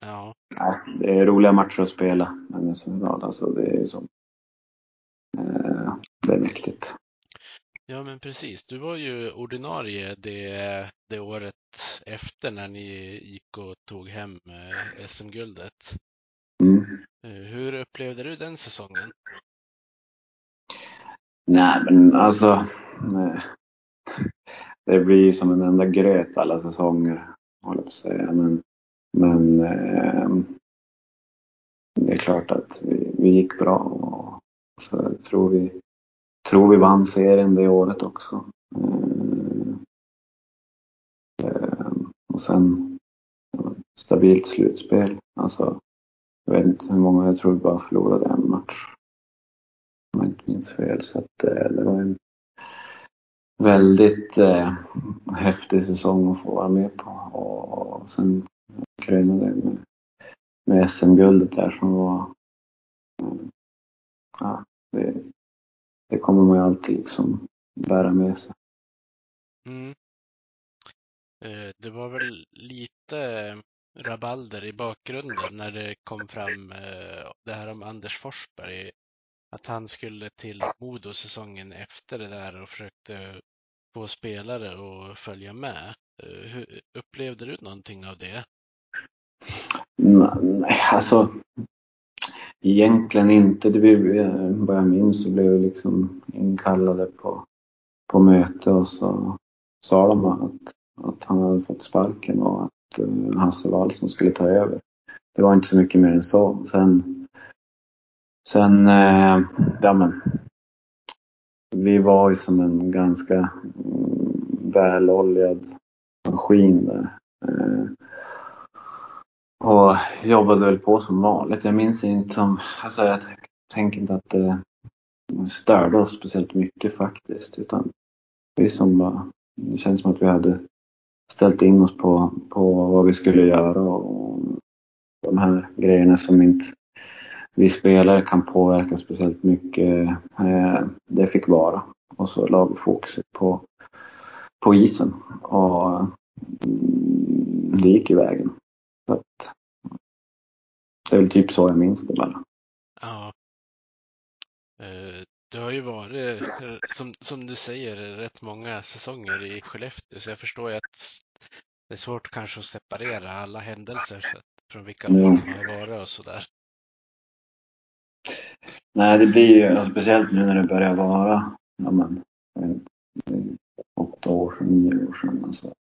Ja. Ja, det är roliga matcher att spela. Men alltså det är som eh, det är mäktigt. Ja, men precis. Du var ju ordinarie det, det året efter när ni gick och tog hem eh, SM-guldet. Mm. Eh, Hur upplevde du den säsongen? Nej men alltså. Nej. Det blir ju som en enda gröt alla säsonger. Håller jag på att säga. Men, men eh, det är klart att vi, vi gick bra. Och så jag tror vi, tror vi vann serien det året också. Eh, och sen stabilt slutspel. Alltså, jag vet inte hur många, jag tror vi bara förlorade en match. Om jag inte minns fel. Så att eh, det var en väldigt eh, häftig säsong att få vara med på. Och sen krönade med, med SM-guldet där som var... Eh, ja, det, det kommer man ju alltid liksom bära med sig. Mm. Eh, det var väl lite eh, rabalder i bakgrunden när det kom fram det här om Anders Forsberg. Att han skulle till Modo säsongen efter det där och försökte få spelare att följa med. Hur, upplevde du någonting av det? Nej, alltså egentligen inte. Det blev, eh, vad jag minns så blev vi liksom inkallade på, på möte och så sa de att, att han hade fått sparken och att uh, Hasse Wallson skulle ta över. Det var inte så mycket mer än så. Sen, sen uh, ja men, vi var ju som en ganska mm, väloljad maskin där. Uh, och jobbade väl på som vanligt. Jag minns inte som, alltså jag tänker inte att det störde oss speciellt mycket faktiskt. Utan vi som bara, det känns som att vi hade ställt in oss på, på vad vi skulle göra och de här grejerna som inte vi spelare kan påverka speciellt mycket. Eh, det fick vara. Och så la vi fokuset på, på isen. Och mm, det gick i vägen. Det är väl typ så jag minns det bara. Ja. Eh, Du har ju varit, eh, som, som du säger, rätt många säsonger i Skellefteå, så jag förstår ju att det är svårt kanske att separera alla händelser från vilka Mm. man har varit och sådär. Nej, det blir ju speciellt nu när det börjar vara ja, men, inte, åtta år sedan, nio år sedan. Alltså.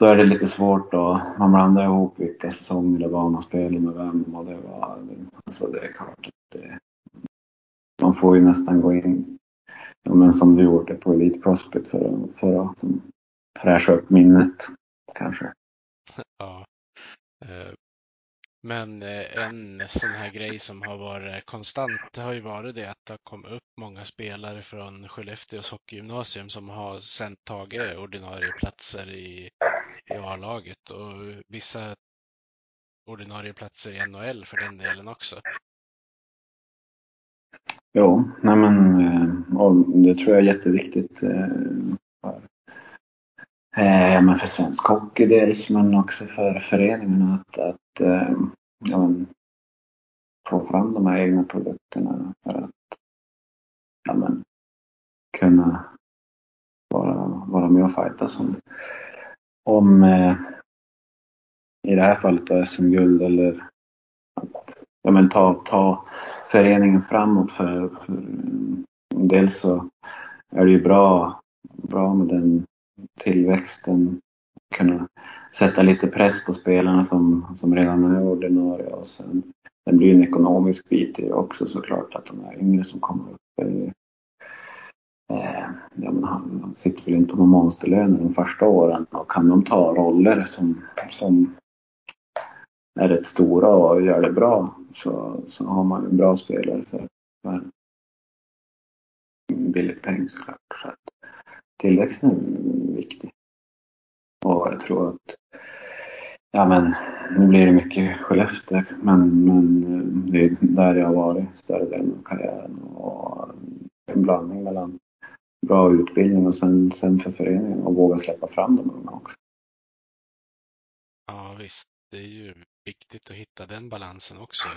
Då är det lite svårt att man blandar ihop vilka säsonger det var man spelade med vem och det var, alltså det är klart att det, man får ju nästan gå in, ja, men som du gjorde på Elite Prospect för att, för att liksom fräscha upp minnet kanske. Ja. Eh, men eh, en sån här grej som har varit konstant, har ju varit det att det har kommit upp många spelare från Skellefteås hockeygymnasium som har sen tagit ordinarie platser i, i A-laget och vissa ordinarie platser i NHL för den delen också. Jo, nej men eh, det tror jag är jätteviktigt eh, för, eh, ja, men för svensk hockey dels men också för föreningen att, att eh, ja, men, få fram de här egna produkterna för att ja, men, kunna vara, vara med och fightas om, om eh, i det här fallet då SM-guld eller att ja, men, ta, ta föreningen framåt för, för dels så är det ju bra, bra med den tillväxten. Kunna sätta lite press på spelarna som, som redan är ordinarie och sen det blir en ekonomisk bit i det också såklart att de här yngre som kommer upp. Eh, ja, men han sitter väl inte på monsterlöner de första åren och kan de ta roller som, som är rätt stora och gör det bra så, så har man en bra spelare för, för billig peng såklart. Så att tillväxten är viktig. Och jag tror att Ja men nu blir det mycket Skellefteå men, men eh, det är där jag har varit större delen av karriären och en blandning mellan bra utbildning och sen, sen för föreningen och våga släppa fram de unga också. Ja visst, det är ju viktigt att hitta den balansen också.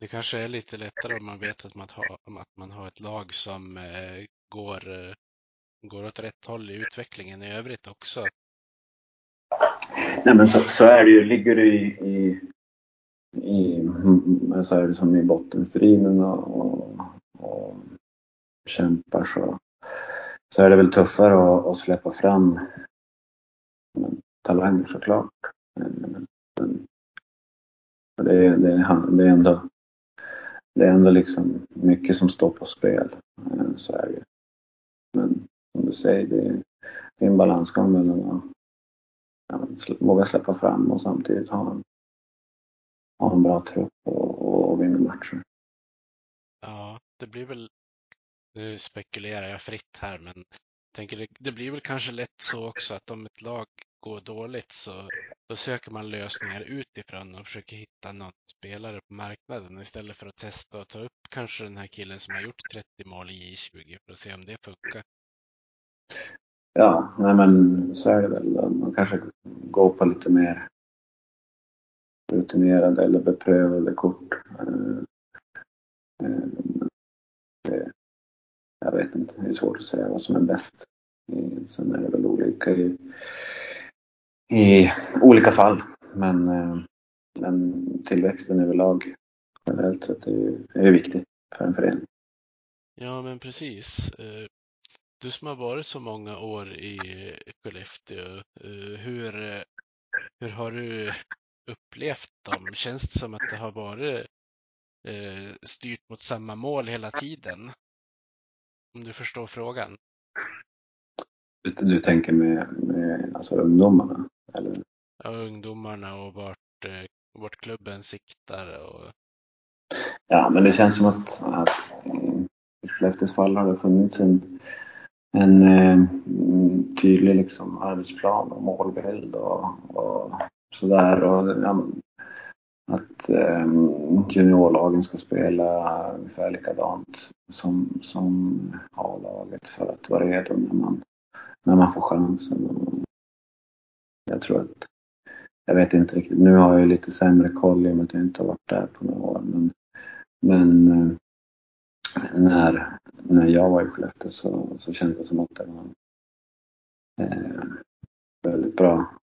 Det kanske är lite lättare om man vet att man har, att man har ett lag som eh, går, eh, går åt rätt håll i utvecklingen i övrigt också. Nej men så, så är det ju. Ligger du i, i, i så är det som i bottenstriden och, och, och kämpar så, så är det väl tuffare att, att släppa fram talanger såklart. Men, det, är, det, är, det är ändå det är ändå liksom mycket som står på spel. Eh, så är det Men som du säger, det är, en balansgång mellan att ja, våga släppa fram och samtidigt ha en, ha en bra trupp och, och vinna matcher. Ja, det blir väl, nu spekulerar jag fritt här, men tänker det, det blir väl kanske lätt så också att om ett lag går dåligt så då söker man lösningar utifrån och försöker hitta någon spelare på marknaden istället för att testa och ta upp kanske den här killen som har gjort 30 mål i J20 för att se om det funkar. Ja, nej men så är det väl. Man kanske går på lite mer rutinerade eller beprövade kort. Eh, eh, jag vet inte, det är svårt att säga vad som är bäst. Sen är det väl olika i, i olika fall. Men, eh, men tillväxten överlag generellt sett är, ju viktig för en förening. Ja, men precis. Du som har varit så många år i Skellefteå, eh, hur, hur har du upplevt dem? Känns det som att det har varit eh, styrt mot samma mål hela tiden? Om du förstår frågan. Du, du tänker med, med alltså ungdomarna? Eller? Ja, ungdomarna och vart, eh, vart klubben siktar. Och... Ja, men det känns som att, att i Skellefteås fall har det funnits en en eh, tydlig liksom, arbetsplan och målbild och, och sådär. Och, ja, att eh, juniorlagen ska spela ungefär likadant som, som A-laget för att vara redo när man, när man får chansen. Jag tror att, jag vet inte riktigt, nu har jag lite sämre koll i och med att jag inte har varit där på några år. Men, men eh, när, när jag var i Skellefteå så, så kändes det som att det var eh, väldigt bra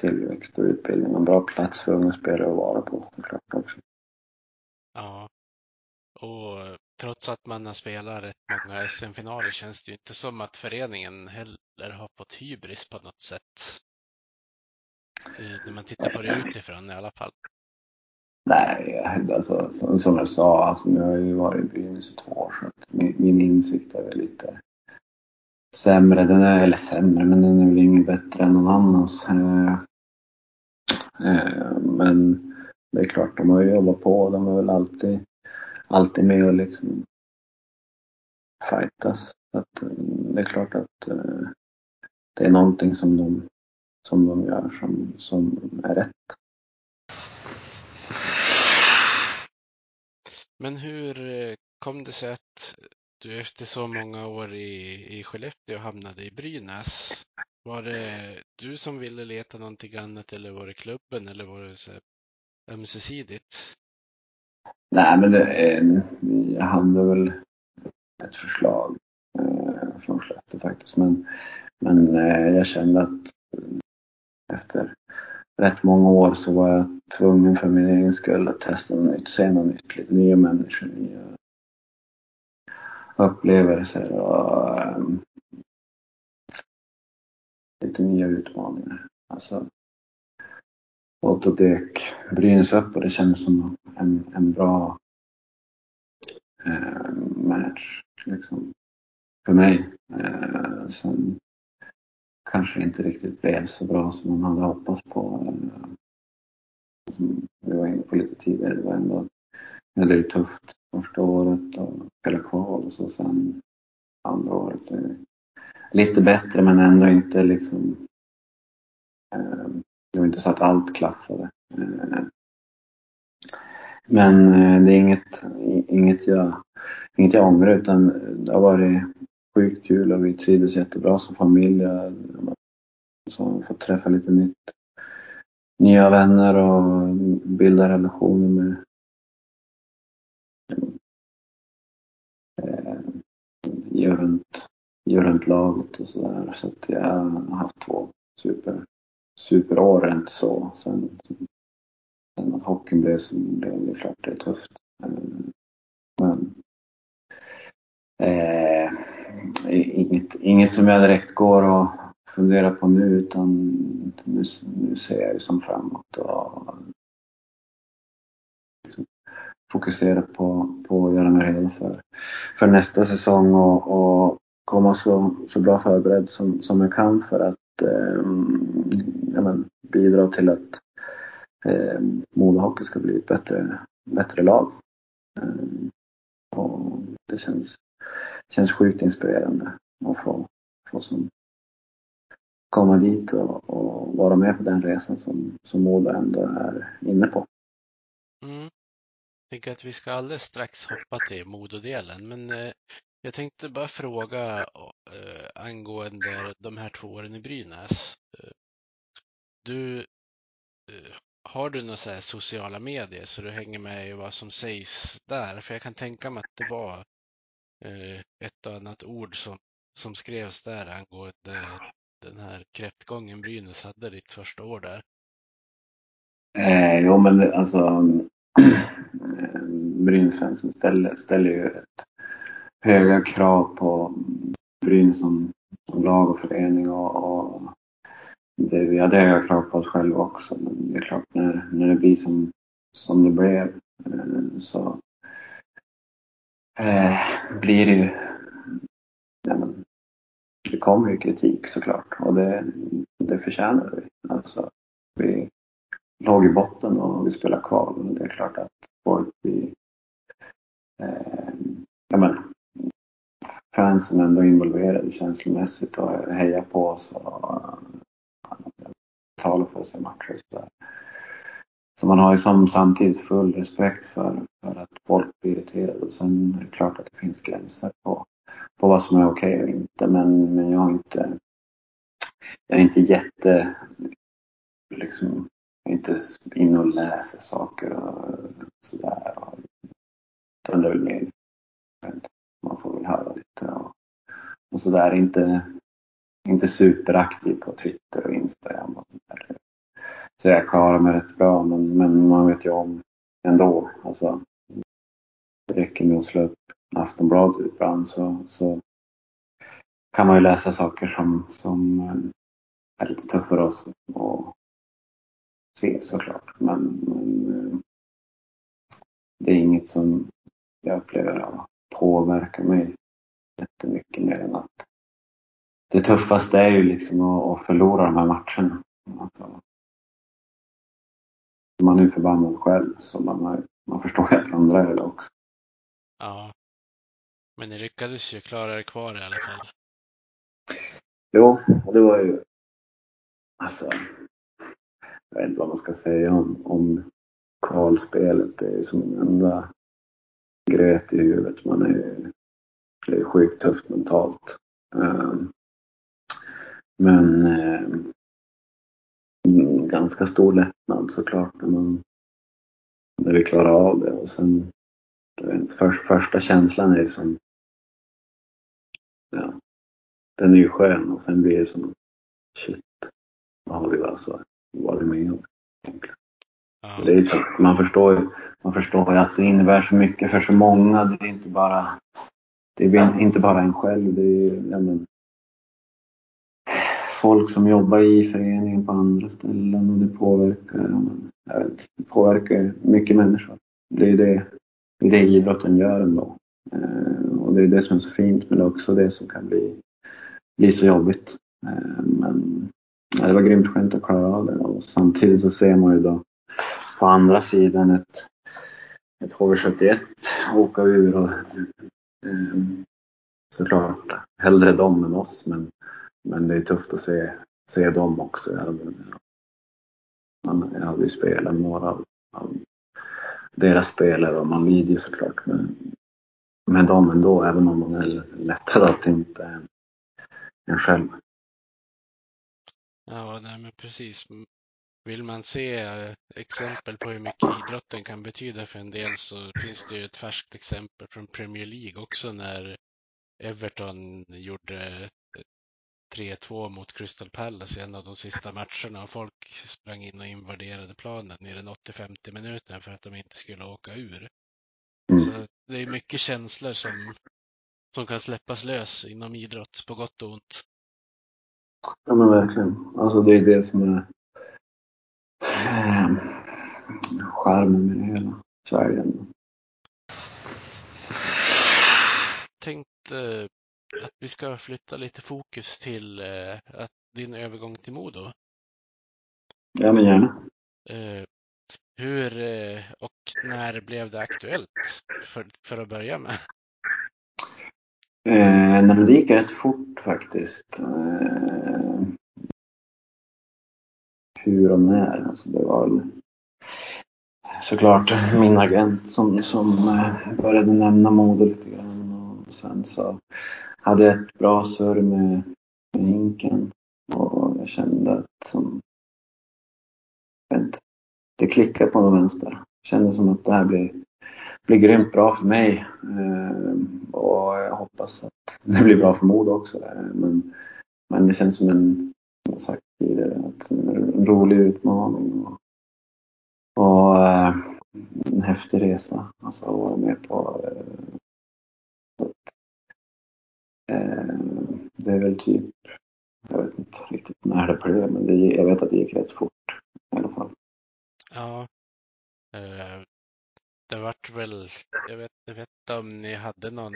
tillväxt och utbildning och en bra plats för unga spelare att vara på såklart också. Ja, och trots att man har spelat rätt många SM-finaler känns det ju inte som att föreningen heller har fått hybris på något sätt. När man tittar på det utifrån i alla fall. Nej, alltså som jag sa, alltså, nu har jag ju varit i byn i två år så min, min insikt är väl lite sämre. Den är, eller sämre, men den är väl inget bättre än någon annans. Eh, eh, men det är klart, de har ju jobbat på. De är väl alltid, alltid med och liksom fightas. Så att, eh, det är klart att eh, det är någonting som de, som de gör som, som är rätt. Men hur eh, kom det sig att du efter så många år i, i Skellefteå hamnade i Brynäs? Var det du som ville leta någonting annat eller var det klubben eller var det så ömsesidigt? Nej, men det, eh, jag hade väl ett förslag eh, från Skellefteå faktiskt. Men, men eh, jag kände att efter rätt många år så var jag tvungen för min egen skull att testa något nytt, se något nytt, lite nya människor, nya upplevelser och um, lite nya utmaningar. Alltså, och då dök Brynäs upp och det kändes som en, en bra eh, match liksom, för mig. Eh, sen kanske det inte riktigt blev så bra som man hade hoppats på. Eh, som vi var inne på lite tidigare, det var ändå väldigt tufft första året och spela kval och så sen andra året. Lite bättre men ändå inte liksom eh, det var inte så att allt klaffade. Eh, men eh, det är inget, inget, jag, inget jag ångrar utan det har varit sjukt kul och vi trivdes jättebra som familj. Så har fått träffa lite nytt, nya vänner och bilda relationer med eh, gör runt, gör runt laget och sådär. Så att jag har haft två super, superår rent så. Sen, sen att hockeyn blev som blev, det är klart det är tufft. Men eh, inget, inget som jag direkt går och fundera på nu utan nu, nu ser jag ju som framåt och liksom fokusera på, på att göra mig redo för, för nästa säsong och, och komma så, så bra förberedd som, som jag kan för att eh, ja, men, bidra till att eh, Modohockey ska bli ett bättre, bättre lag. Eh, och det känns, känns sjukt inspirerande att få, få som, komma dit och, och, vara med på den resan som, som Modo ändå är inne på. Mm. Jag tänker att vi ska alldeles strax hoppa till Mododelen, men eh, jag tänkte bara fråga eh, angående de här två åren i Brynäs. Eh, du, eh, har du några så sociala medier så du hänger med i vad som sägs där? För jag kan tänka mig att det var eh, ett och annat ord som, som skrevs där angående den här kräftgången Brynäs hade ditt första år där. Eh, jo men alltså um, Brynäsfansen ställer, ställer ju ett höga krav på Brynäs som, som lag och förening och, och det, vi hade höga krav på oss själva också. Men det är klart när, när det blir som, som det blev eh, så eh, blir det ju det kommer ju kritik såklart och det, det förtjänar vi. Alltså, vi låg i botten och vi spelade kval det är klart att folk blir eh, ja, men, fans som ändå är involverade känslomässigt och hejar på oss och eh, talar för sig matcher. Så, så man har ju som samtidigt full respekt för, för att folk blir irriterade. Och sen är det klart att det finns gränser på, på vad som är okej okay och inte. Men, men jag har inte jag är inte jätte liksom jag är inte inne och läser saker och sådär. Utan det är väl mer man får väl höra lite och, och sådär. Inte, inte superaktiv på Twitter och Instagram och sådär. Så jag klarar mig rätt bra men, men man vet ju om ändå. Alltså, det räcker med att slå upp Aftonbladet ibland så, så kan man ju läsa saker som, som eh, är lite tuffare att se såklart. Men, men eh, det är inget som jag upplever påverkar mig jättemycket mer än att det tuffaste är ju liksom att, att förlora de här matcherna. Alltså, man är förbannad själv så man, man förstår att andra är det också. Ja. Men ni lyckades ju klara er kvar i alla fall. Jo, och det var ju alltså jag vet inte vad man ska säga om, om kvalspelet. Det är ju som en enda gröt i huvudet. Man är, ju, det är sjukt tufft mentalt. Ehm, men ehm, ganska stor lättnad såklart när, man, när vi klarar av det. Och sen, för, första känslan är som, ja, den är ju skön och sen blir det som, shit, vad har vi alltså varit med om. Ja. Det är så, man, förstår ju, man förstår ju att det innebär så mycket för så många. Det är inte bara, det är inte bara en själv. Det är ju, ja, men, folk som jobbar i föreningen på andra ställen och det påverkar, jag vet, det påverkar mycket människor. Det är det, det, är det idrotten gör ändå. Eh, och det är det som är så fint men det är också det som kan bli, bli så jobbigt. Eh, men ja, det var grymt skönt att klara av det och samtidigt så ser man ju då på andra sidan ett, ett HV71 åka ur och eh, såklart hellre dem än oss men, men det är tufft att se, se dem också. Jag hade ju spelat några av, av deras spelare och man lider ju såklart med, med dem ändå även om man är lättare att inte än, än själv. Ja, nej men precis. Vill man se eh, exempel på hur mycket idrotten kan betyda för en del så finns det ju ett färskt exempel från Premier League också när Everton gjorde 3-2 mot Crystal Palace i en av de sista matcherna och folk sprang in och invaderade planen i den 85 minuten för att de inte skulle åka ur. Mm. Så det är mycket känslor som, som kan släppas lös inom idrott på gott och ont. Ja men verkligen. Alltså det är det som är eh, charmen med det hela. Så är det ändå. Tänkte att vi ska flytta lite fokus till eh, att din övergång till Modo. Ja men gärna. Eh, hur eh, och när blev det aktuellt för, för att börja med? Eh, nej, det gick rätt fort faktiskt. Eh, hur och när. Alltså det var såklart min agent som, som eh, började nämna Modo lite grann. Och sen så hade ett bra surr med, med Hinken. Och jag kände att som, jag vet inte, det klickade på något vänster. Jag kändes som att det här blir, blir grymt bra för mig. Eh, och jag hoppas att det blir bra för Modo också. Men, men det känns som en, som jag sagt tidigare, en rolig utmaning. Och, och eh, en häftig resa. Alltså att vara med på eh, det är väl typ, jag vet inte riktigt när det blev, men det, jag vet att det gick rätt fort i alla fall. Ja. Det vart väl, jag vet, jag vet inte om ni hade någon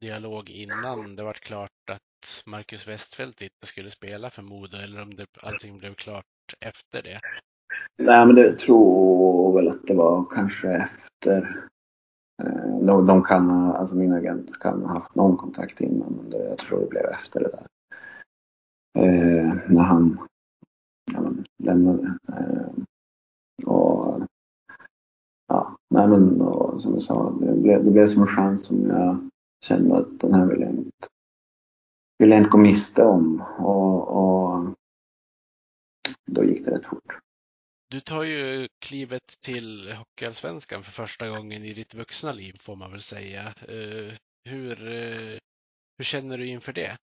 dialog innan det var klart att Marcus Westfeldt inte skulle spela för Modo eller om det, allting blev klart efter det? Nej, men det tror väl att det var kanske efter. Eh, de, de kan ha, alltså min agent kan ha haft någon kontakt innan, men det, jag tror det blev efter det där. Eh, när han ja, men, lämnade. Eh, och ja, nej men och, som jag sa, det blev, det blev som en chans som jag kände att den här vill jag inte, vill jag inte gå miste om. Och, och då gick det rätt fort. Du tar ju klivet till Hockeyallsvenskan för första gången i ditt vuxna liv får man väl säga. Eh, hur, eh, hur känner du inför det?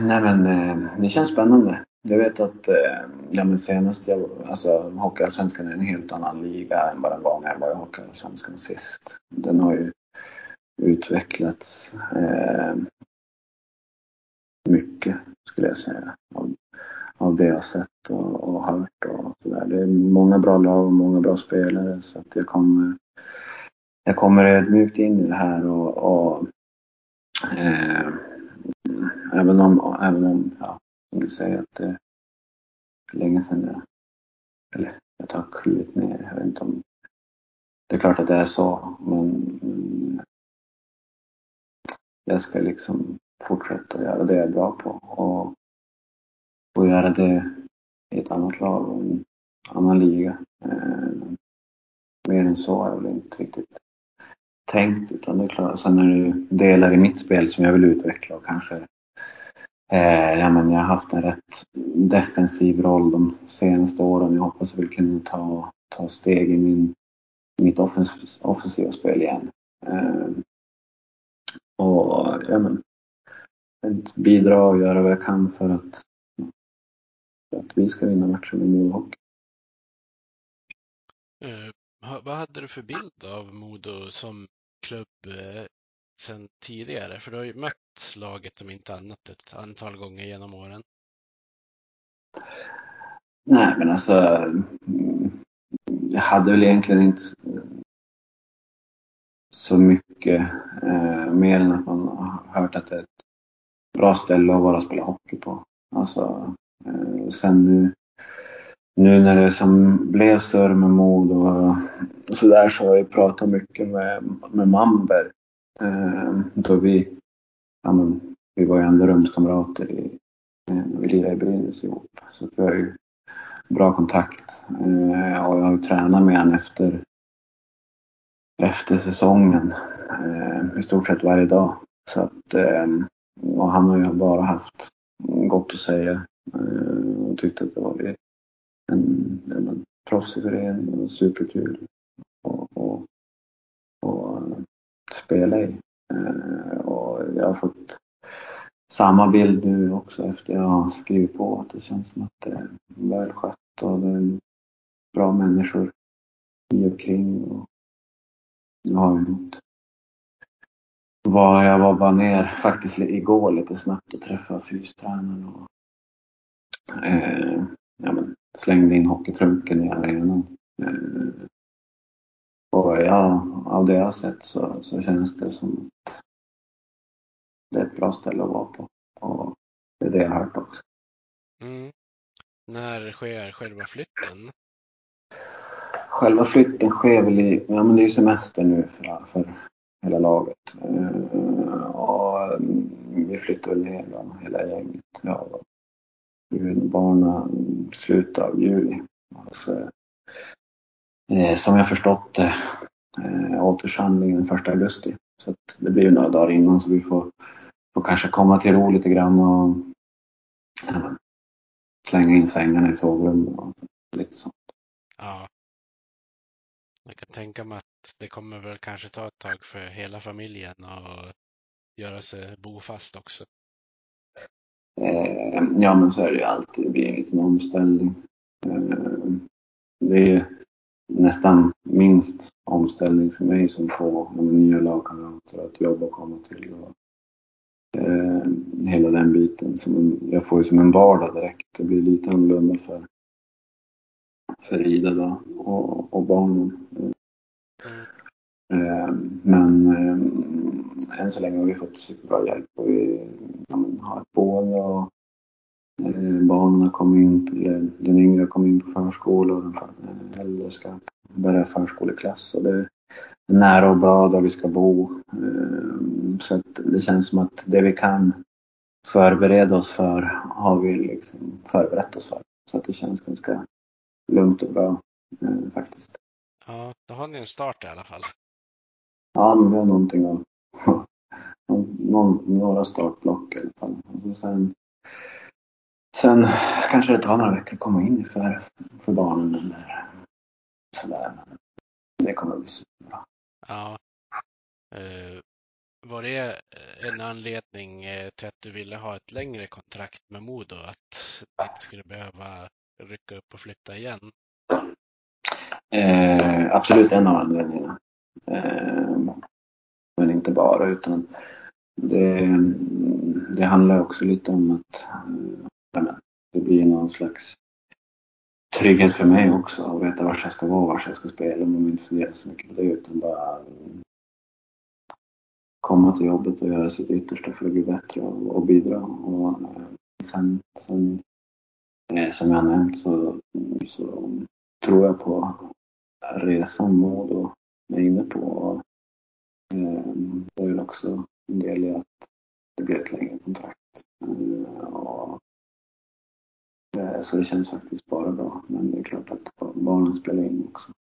Nej men eh, det känns spännande. Jag vet att ja, men senast jag, alltså Hockeyallsvenskan är en helt annan liga än vad den var när jag var i Hockeyallsvenskan sist. Den har ju utvecklats eh, mycket skulle jag säga. Av, det jag sett och, och hört och sådär. Det är många bra lag och många bra spelare så att jag kommer jag kommer ödmjukt in i det här och, och eh, även om, även om, ja, som du säger att det är länge sedan jag, eller jag tar klivit ner. Jag vet inte om, det är klart att det är så men, men jag ska liksom fortsätta göra det jag är bra på och, göra det i ett annat lag och en annan liga. Eh, mer än så har jag väl inte riktigt tänkt utan det är klart, sen är det ju delar i mitt spel som jag vill utveckla och kanske eh, ja men jag har haft en rätt defensiv roll de senaste åren. Jag hoppas jag vill kunna ta, ta steg i min, mitt offens, offensiva spel igen. Eh, och ja, men, bidra och göra vad jag kan för att, att vi ska vinna matchen med Modo. Uh, vad hade du för bild av Modo som klubb uh, sen tidigare? För du har ju mött laget om inte annat ett antal gånger genom åren. Nej, men alltså. Jag hade väl egentligen inte så mycket eh, mer än att man har hört att det är ett bra ställe att vara och spela hockey på. Alltså, eh, Eh, sen nu, nu när det som blev större med mod och, och sådär så har jag pratat mycket med, med Mamber. Eh, då vi, ja men, vi var ju ändå rumskamrater i, eh, vi lirade i Brynäs ihop. Så vi har ju bra kontakt. Eh, och jag har ju tränat med honom efter, efter säsongen. Eh, I stort sett varje dag. Så att, eh, och han har ju bara haft gott att säga. Hon och tyckte att det var en, en proffsig förening och superkul och, och, och spela i. Eh, och jag har fått samma bild nu också efter jag har skrivit på. Att det känns som att det är välskött och det är bra människor i och kring. Och jag har gjort var jag var bara ner faktiskt igår lite snabbt och träffade fystränaren och eh, ja, men, slängde in hockeytrunken i arenan. Eh, och ja, av det jag har sett så, så känns det som att det är ett bra ställe att vara på. Och det är det jag har hört också. Mm. När sker själva flytten? Själva flytten sker väl i, ja men det är semester nu för, för hela laget. Eh, och mm, vi flyttar väl ner då, hela gänget. Ja, barnen slutet av juli. Alltså, eh, som jag förstått det eh, återsamlingen första augusti. Så att det blir ju några dagar innan så vi får, får kanske komma till ro lite grann och ja, slänga in sängarna i sovrummet och lite sånt. Ja. Jag kan tänka mig att det kommer väl kanske ta ett tag för hela familjen att göra sig bofast också. Eh, ja men så är det ju alltid. Det blir en liten omställning. Eh, det är nästan minst omställning för mig som får nya lagkamrater att jobba och komma till. Och, eh, hela den biten. Som en, jag får ju som en vardag direkt. Det blir lite annorlunda för, för Ida då och, och barnen. Mm. Eh, men eh, än så länge har vi fått superbra hjälp och vi ja, men, har ett boende och eh, barnen kommer in, den yngre kommer in på förskola och den äldre ska börja förskoleklass. Och det är nära och bra där vi ska bo. Så att det känns som att det vi kan förbereda oss för har vi liksom förberett oss för. Så att det känns ganska lugnt och bra faktiskt. Ja, då har ni en start i alla fall. Ja, men vi har någonting att... Någon, några startblock i alla fall. Och så sen, sen kanske det tar några veckor att komma in i för, för barnen eller sådär. Men Det kommer att bli superbra. Ja. Eh, var det en anledning eh, till att du ville ha ett längre kontrakt med Modo? Att du inte skulle behöva rycka upp och flytta igen? Eh, absolut en av anledningarna. Eh, men inte bara utan det, det handlar också lite om att eh, det blir någon slags trygghet för mig också att veta var jag ska vara, var jag ska spela. Man vill inte fundera så mycket på det utan bara eh, komma till jobbet och göra sitt yttersta för att bli bättre och, och bidra. Och, sen, sen som jag nämnt så, så tror jag på resan Modo är inne på. Och, eh, det är väl också en del i att det blir ett längre kontrakt. Eh, och, eh, så det känns faktiskt bara bra. Men det är klart att barnen spelar in också.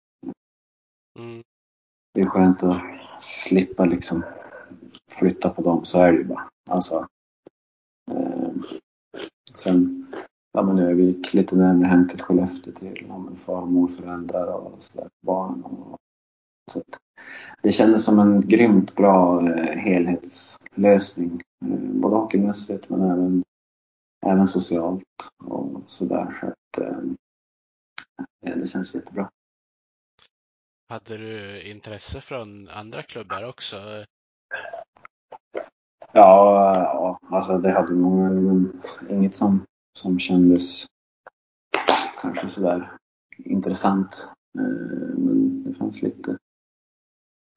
Mm. Det är skönt att slippa liksom flytta på dem. Så är det ju bara. Alltså, eh, sen ja, men Övik lite närmare hem till Skellefteå till ja, men farmor, föräldrar och sådär, barn. Och, så det kändes som en grymt bra eh, helhetslösning. Eh, både hockeymässigt men även, även socialt och sådär. Så att eh, det känns jättebra. Hade du intresse från andra klubbar också? Ja, ja, alltså det hade men inget som, som kändes kanske sådär intressant. Eh, men det fanns lite,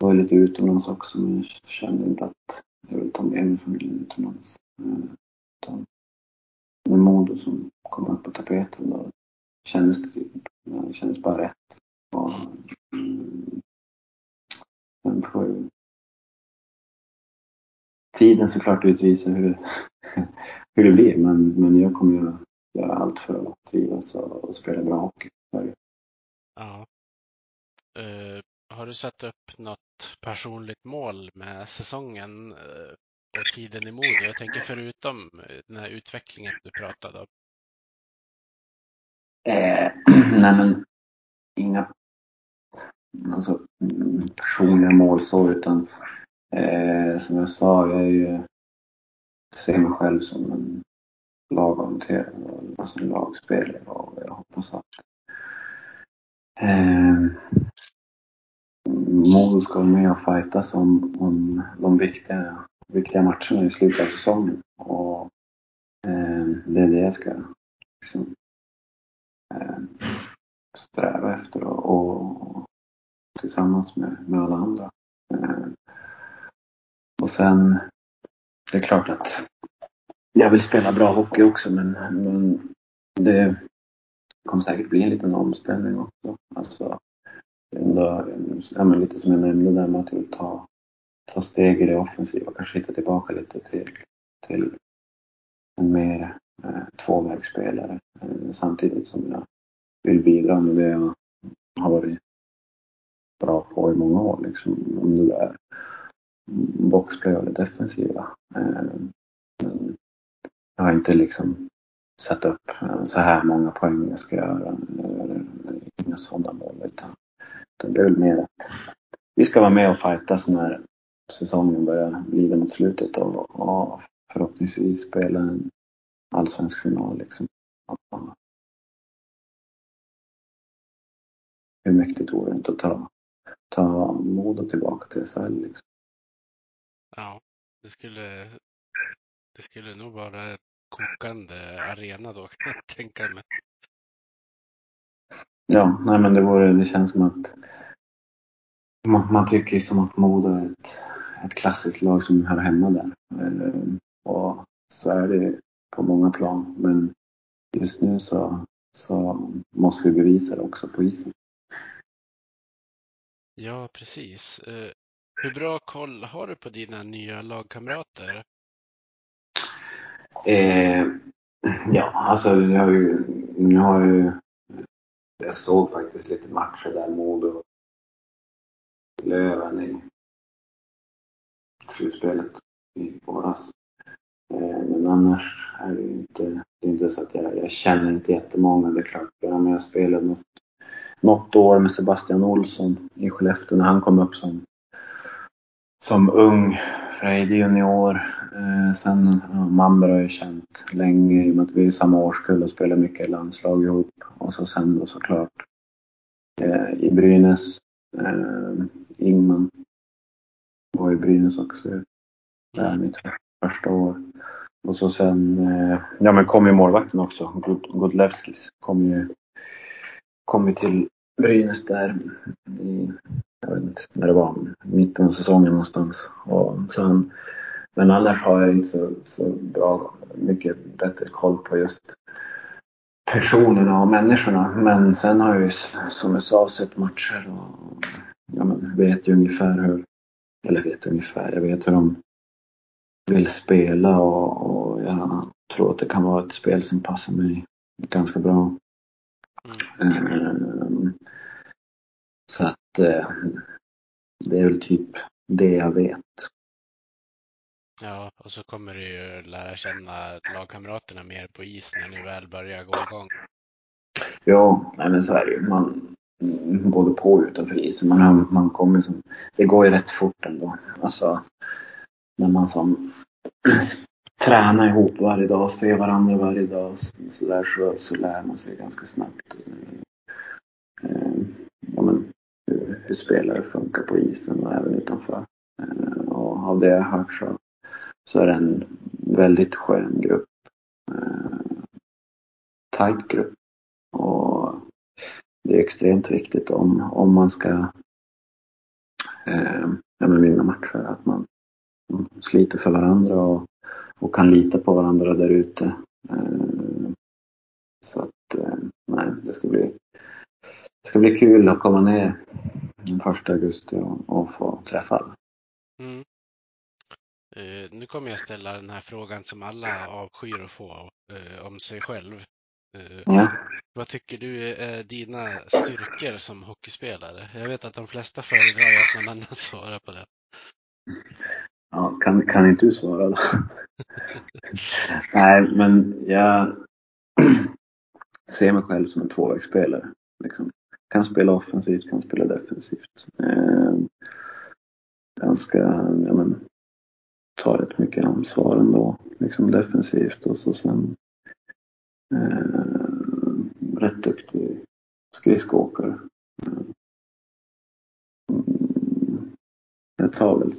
jag var lite utomlands också men jag kände inte att jag ville ta med mig familjen utomlands. Eh, utan med Modo som kom upp på tapeten då kändes det typ, det kändes bara rätt. Och, mm, sen får ju tiden såklart utvisa hur, hur det blir men, men jag kommer ju göra allt för att trivas och, och spela bra hockey. Ja. Uh, har du satt upp något personligt mål med säsongen eh, och tiden i Modo? Jag tänker förutom eh, den här utvecklingen du pratade om. Eh, nej men inga alltså, mm, personliga mål så utan eh, som jag sa, jag är ju, ser mig själv som en lagorienterad, alltså en lagspelare och jag hoppas att eh, Modo ska vara med och fightas om, om de viktiga, viktiga matcherna i slutet av säsongen. Och eh, det är det jag ska liksom, eh, sträva efter och, och, tillsammans med, med alla andra. Eh, och sen, det är klart att jag vill spela bra hockey också men, men det kommer säkert bli en liten omställning också. Alltså, ändå, ja, men lite som jag nämnde där med att vill ta, ta steg i det offensiva. Kanske hitta tillbaka lite till, till en mer eh, tvåvägsspelare. Eh, samtidigt som jag vill bidra med det jag har varit bra på i många år. Liksom, om det där boxplay och det defensiva. Eh, men jag har inte liksom satt upp eh, så här många poäng jag ska göra. Inga sådana mål. Utan, utan det är väl mer att vi ska vara med och fightas när säsongen börjar lida mot slutet och, och förhoppningsvis spela en allsvensk final. Liksom. Hur mäktigt vore det inte att ta, ta Modo tillbaka till SHL? Liksom. Ja, det skulle, det skulle nog vara en kokande arena då kan jag tänka mig. Ja, nej men det vore, det känns som att man, man tycker ju som att Modo är ett, ett klassiskt lag som hör hemma där. Eh, och så är det på många plan. Men just nu så, så måste vi bevisa det också på isen. Ja, precis. Eh, hur bra koll har du på dina nya lagkamrater? Eh, ja, alltså jag har ju, jag har ju, jag såg faktiskt lite matcher där Modo och Löven i slutspelet i våras. Eh, men annars är det inte, det är inte så att jag, jag känner inte jättemånga. Det är klart, jag, jag spelade något, något år med Sebastian Olsson i Skellefteå när han kom upp som, som ung frejdig junior. Eh, sen ja, Mamber har jag känt länge i och med att vi är samma årskull och spelar mycket landslag ihop. Och så sen då såklart eh, i Brynäs. Eh, Ingman var i Brynäs också. Där mitt första år. Och så sen, eh, ja men kom ju målvakten också, Godlevskis. Kom ju, kom ju till Brynäs där i, jag vet inte när det var, mitten av säsongen någonstans. Och sen, men annars har jag inte så, så bra, mycket bättre koll på just personerna och människorna. Men sen har jag ju som jag sa sett matcher och ja, men vet ju ungefär hur, eller vet ungefär, jag vet hur de vill spela och, och jag tror att det kan vara ett spel som passar mig ganska bra. Mm. Um, så att uh, det är väl typ det jag vet. Ja, och så kommer du ju lära känna lagkamraterna mer på is när ni väl börjar gå igång. Ja, nej men så är det ju. Man, både på och utanför isen. Man, man kommer som, det går ju rätt fort ändå. Alltså, när man som tränar ihop varje dag, ser varandra varje dag så, där, så, så lär man sig ganska snabbt eh, ja, men, hur, spelare funkar på isen och även utanför. Eh, och av det jag har hört så, så är det en väldigt skön grupp. Tajt tight grupp. Och det är extremt viktigt om, om man ska eh, vinna matcher att man sliter för varandra och, och kan lita på varandra där ute. Eh, så att, eh, nej, det ska bli det ska bli kul att komma ner den första augusti och, och få träffa alla. Mm. Uh, nu kommer jag ställa den här frågan som alla avskyr att få uh, om sig själv. Uh, ja. Vad tycker du är dina styrkor som hockeyspelare? Jag vet att de flesta föredrar att någon annan svarar på det. Ja, kan, kan inte du svara då? Nej, men jag ser mig själv som en tvåvägsspelare. Liksom. Kan spela offensivt, kan spela defensivt. Eh, ganska, ja men, tar rätt mycket ansvar ändå, liksom defensivt och så sen eh, rätt duktig skridskoåkare. Mm, jag tar väl,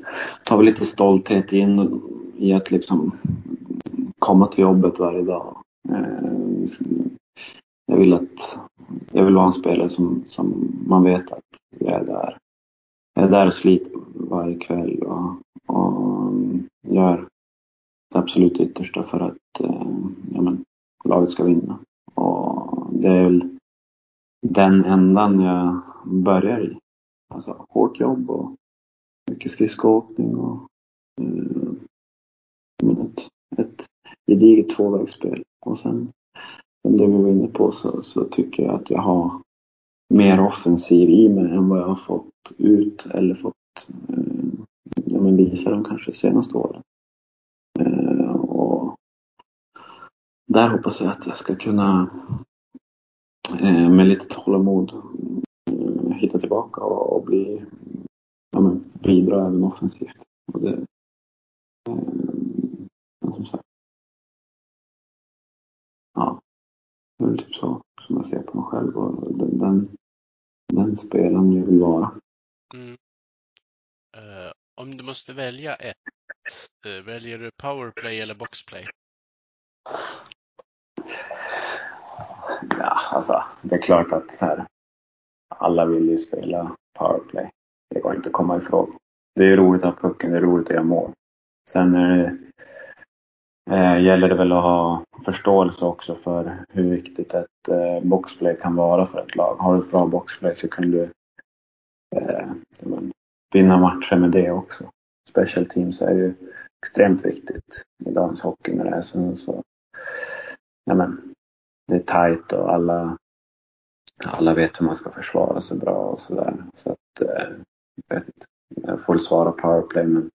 tar väl lite stolthet in i att liksom komma till jobbet varje dag. Eh, jag vill att jag vill vara en spelare som, som man vet att jag är där. Jag är där och sliter varje kväll och, och gör det absolut yttersta för att eh, ja, men, laget ska vinna. Och det är väl den ändan jag börjar i. Alltså hårt jobb och mycket skridskoåkning och eh, ett, ett gediget tvåvägsspel. Och sen som det vi var inne på så, så tycker jag att jag har mer offensiv i mig än vad jag har fått ut eller fått eh, ja, men visa de kanske senaste åren. Eh, och där hoppas jag att jag ska kunna eh, med lite tålamod eh, hitta tillbaka och, och bli, ja, men, bidra även offensivt. Och det, eh, som sagt, ja, det är väl typ så som jag ser på mig själv och den, den, den spelaren jag vill vara. Mm. Uh, om du måste välja ett, uh, väljer du powerplay eller boxplay? Ja, alltså det är klart att så här, alla vill ju spela powerplay. Det går inte att komma ifrån. Det är roligt att ha pucken, det är roligt att göra mål. Sen är det eh, gäller det väl att ha förståelse också för hur viktigt ett eh, boxplay kan vara för ett lag. Har du ett bra boxplay så kan du eh, vinna matcher med det också. Special teams är ju extremt viktigt i dagens hockey när det är så. så ja, men, det är tajt och alla, alla vet hur man ska försvara sig bra och sådär. Så att, eh, jag, vet jag får svara powerplay men,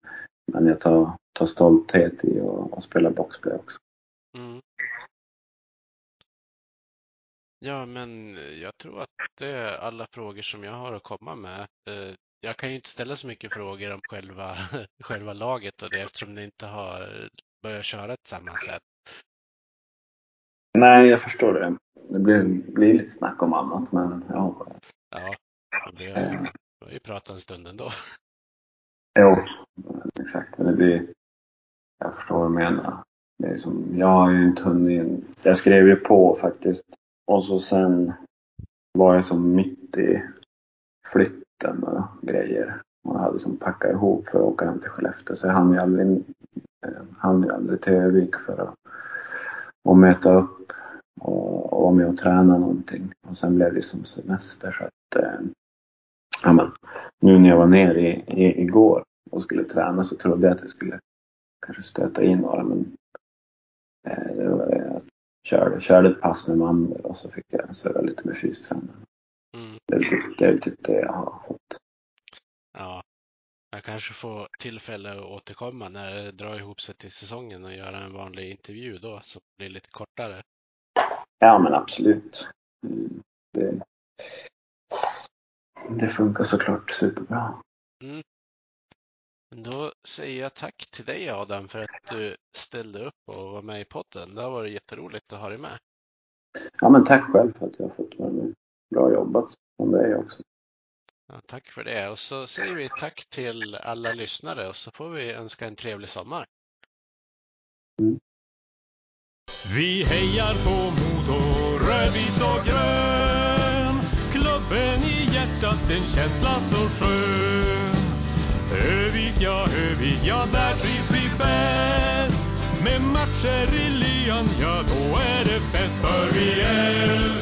men jag tar ta stolthet i att spela boxplay också. Mm. Ja, men jag tror att det är alla frågor som jag har att komma med. Eh, jag kan ju inte ställa så mycket frågor om själva, själva laget och det eftersom ni inte har börjat köra tillsammans än. Nej, jag förstår det. Det blir, blir lite snack om annat, men ja. Ja, har ju, vi ju pratat en stund ändå. Jo, exakt. Men det blir, jag förstår vad du menar. Det är som, jag har ju inte hunnit. Jag skrev ju på faktiskt. Och så sen var jag som mitt i flytten och grejer. Och hade som packat ihop för att åka hem till Skellefteå. Så jag hann ju aldrig, eh, hann ju aldrig till Övik för att att möta upp och, och vara med och träna någonting. Och sen blev det som semester så att eh, ja, men, nu när jag var nere i, i, igår och skulle träna så trodde jag att jag skulle kanske stöta in några men eh, det var, jag körde, körde ett pass med mandel och så fick jag surra lite med fystränaren. Mm. Det, är typ, det är typ det jag har fått. Ja, jag kanske får tillfälle att återkomma när det drar ihop sig till säsongen och göra en vanlig intervju då som blir lite kortare. Ja, men absolut. Mm, det, det funkar såklart superbra. Mm. Då säger jag tack till dig Adam för att du ställde upp och var med i podden. Det har varit jätteroligt att ha dig med. Ja, men tack själv för att jag har fått vara med. Bra jobbat från dig också. Ja, tack för det. Och så säger vi tack till alla lyssnare och så får vi önska en trevlig sommar. Mm. Vi hejar på Modo, rödvit och grön. En känsla så skön. Övik, ja, Övik, ja, där trivs vi bäst. Med matcher i lyan, ja, då är det fest. För vi älskar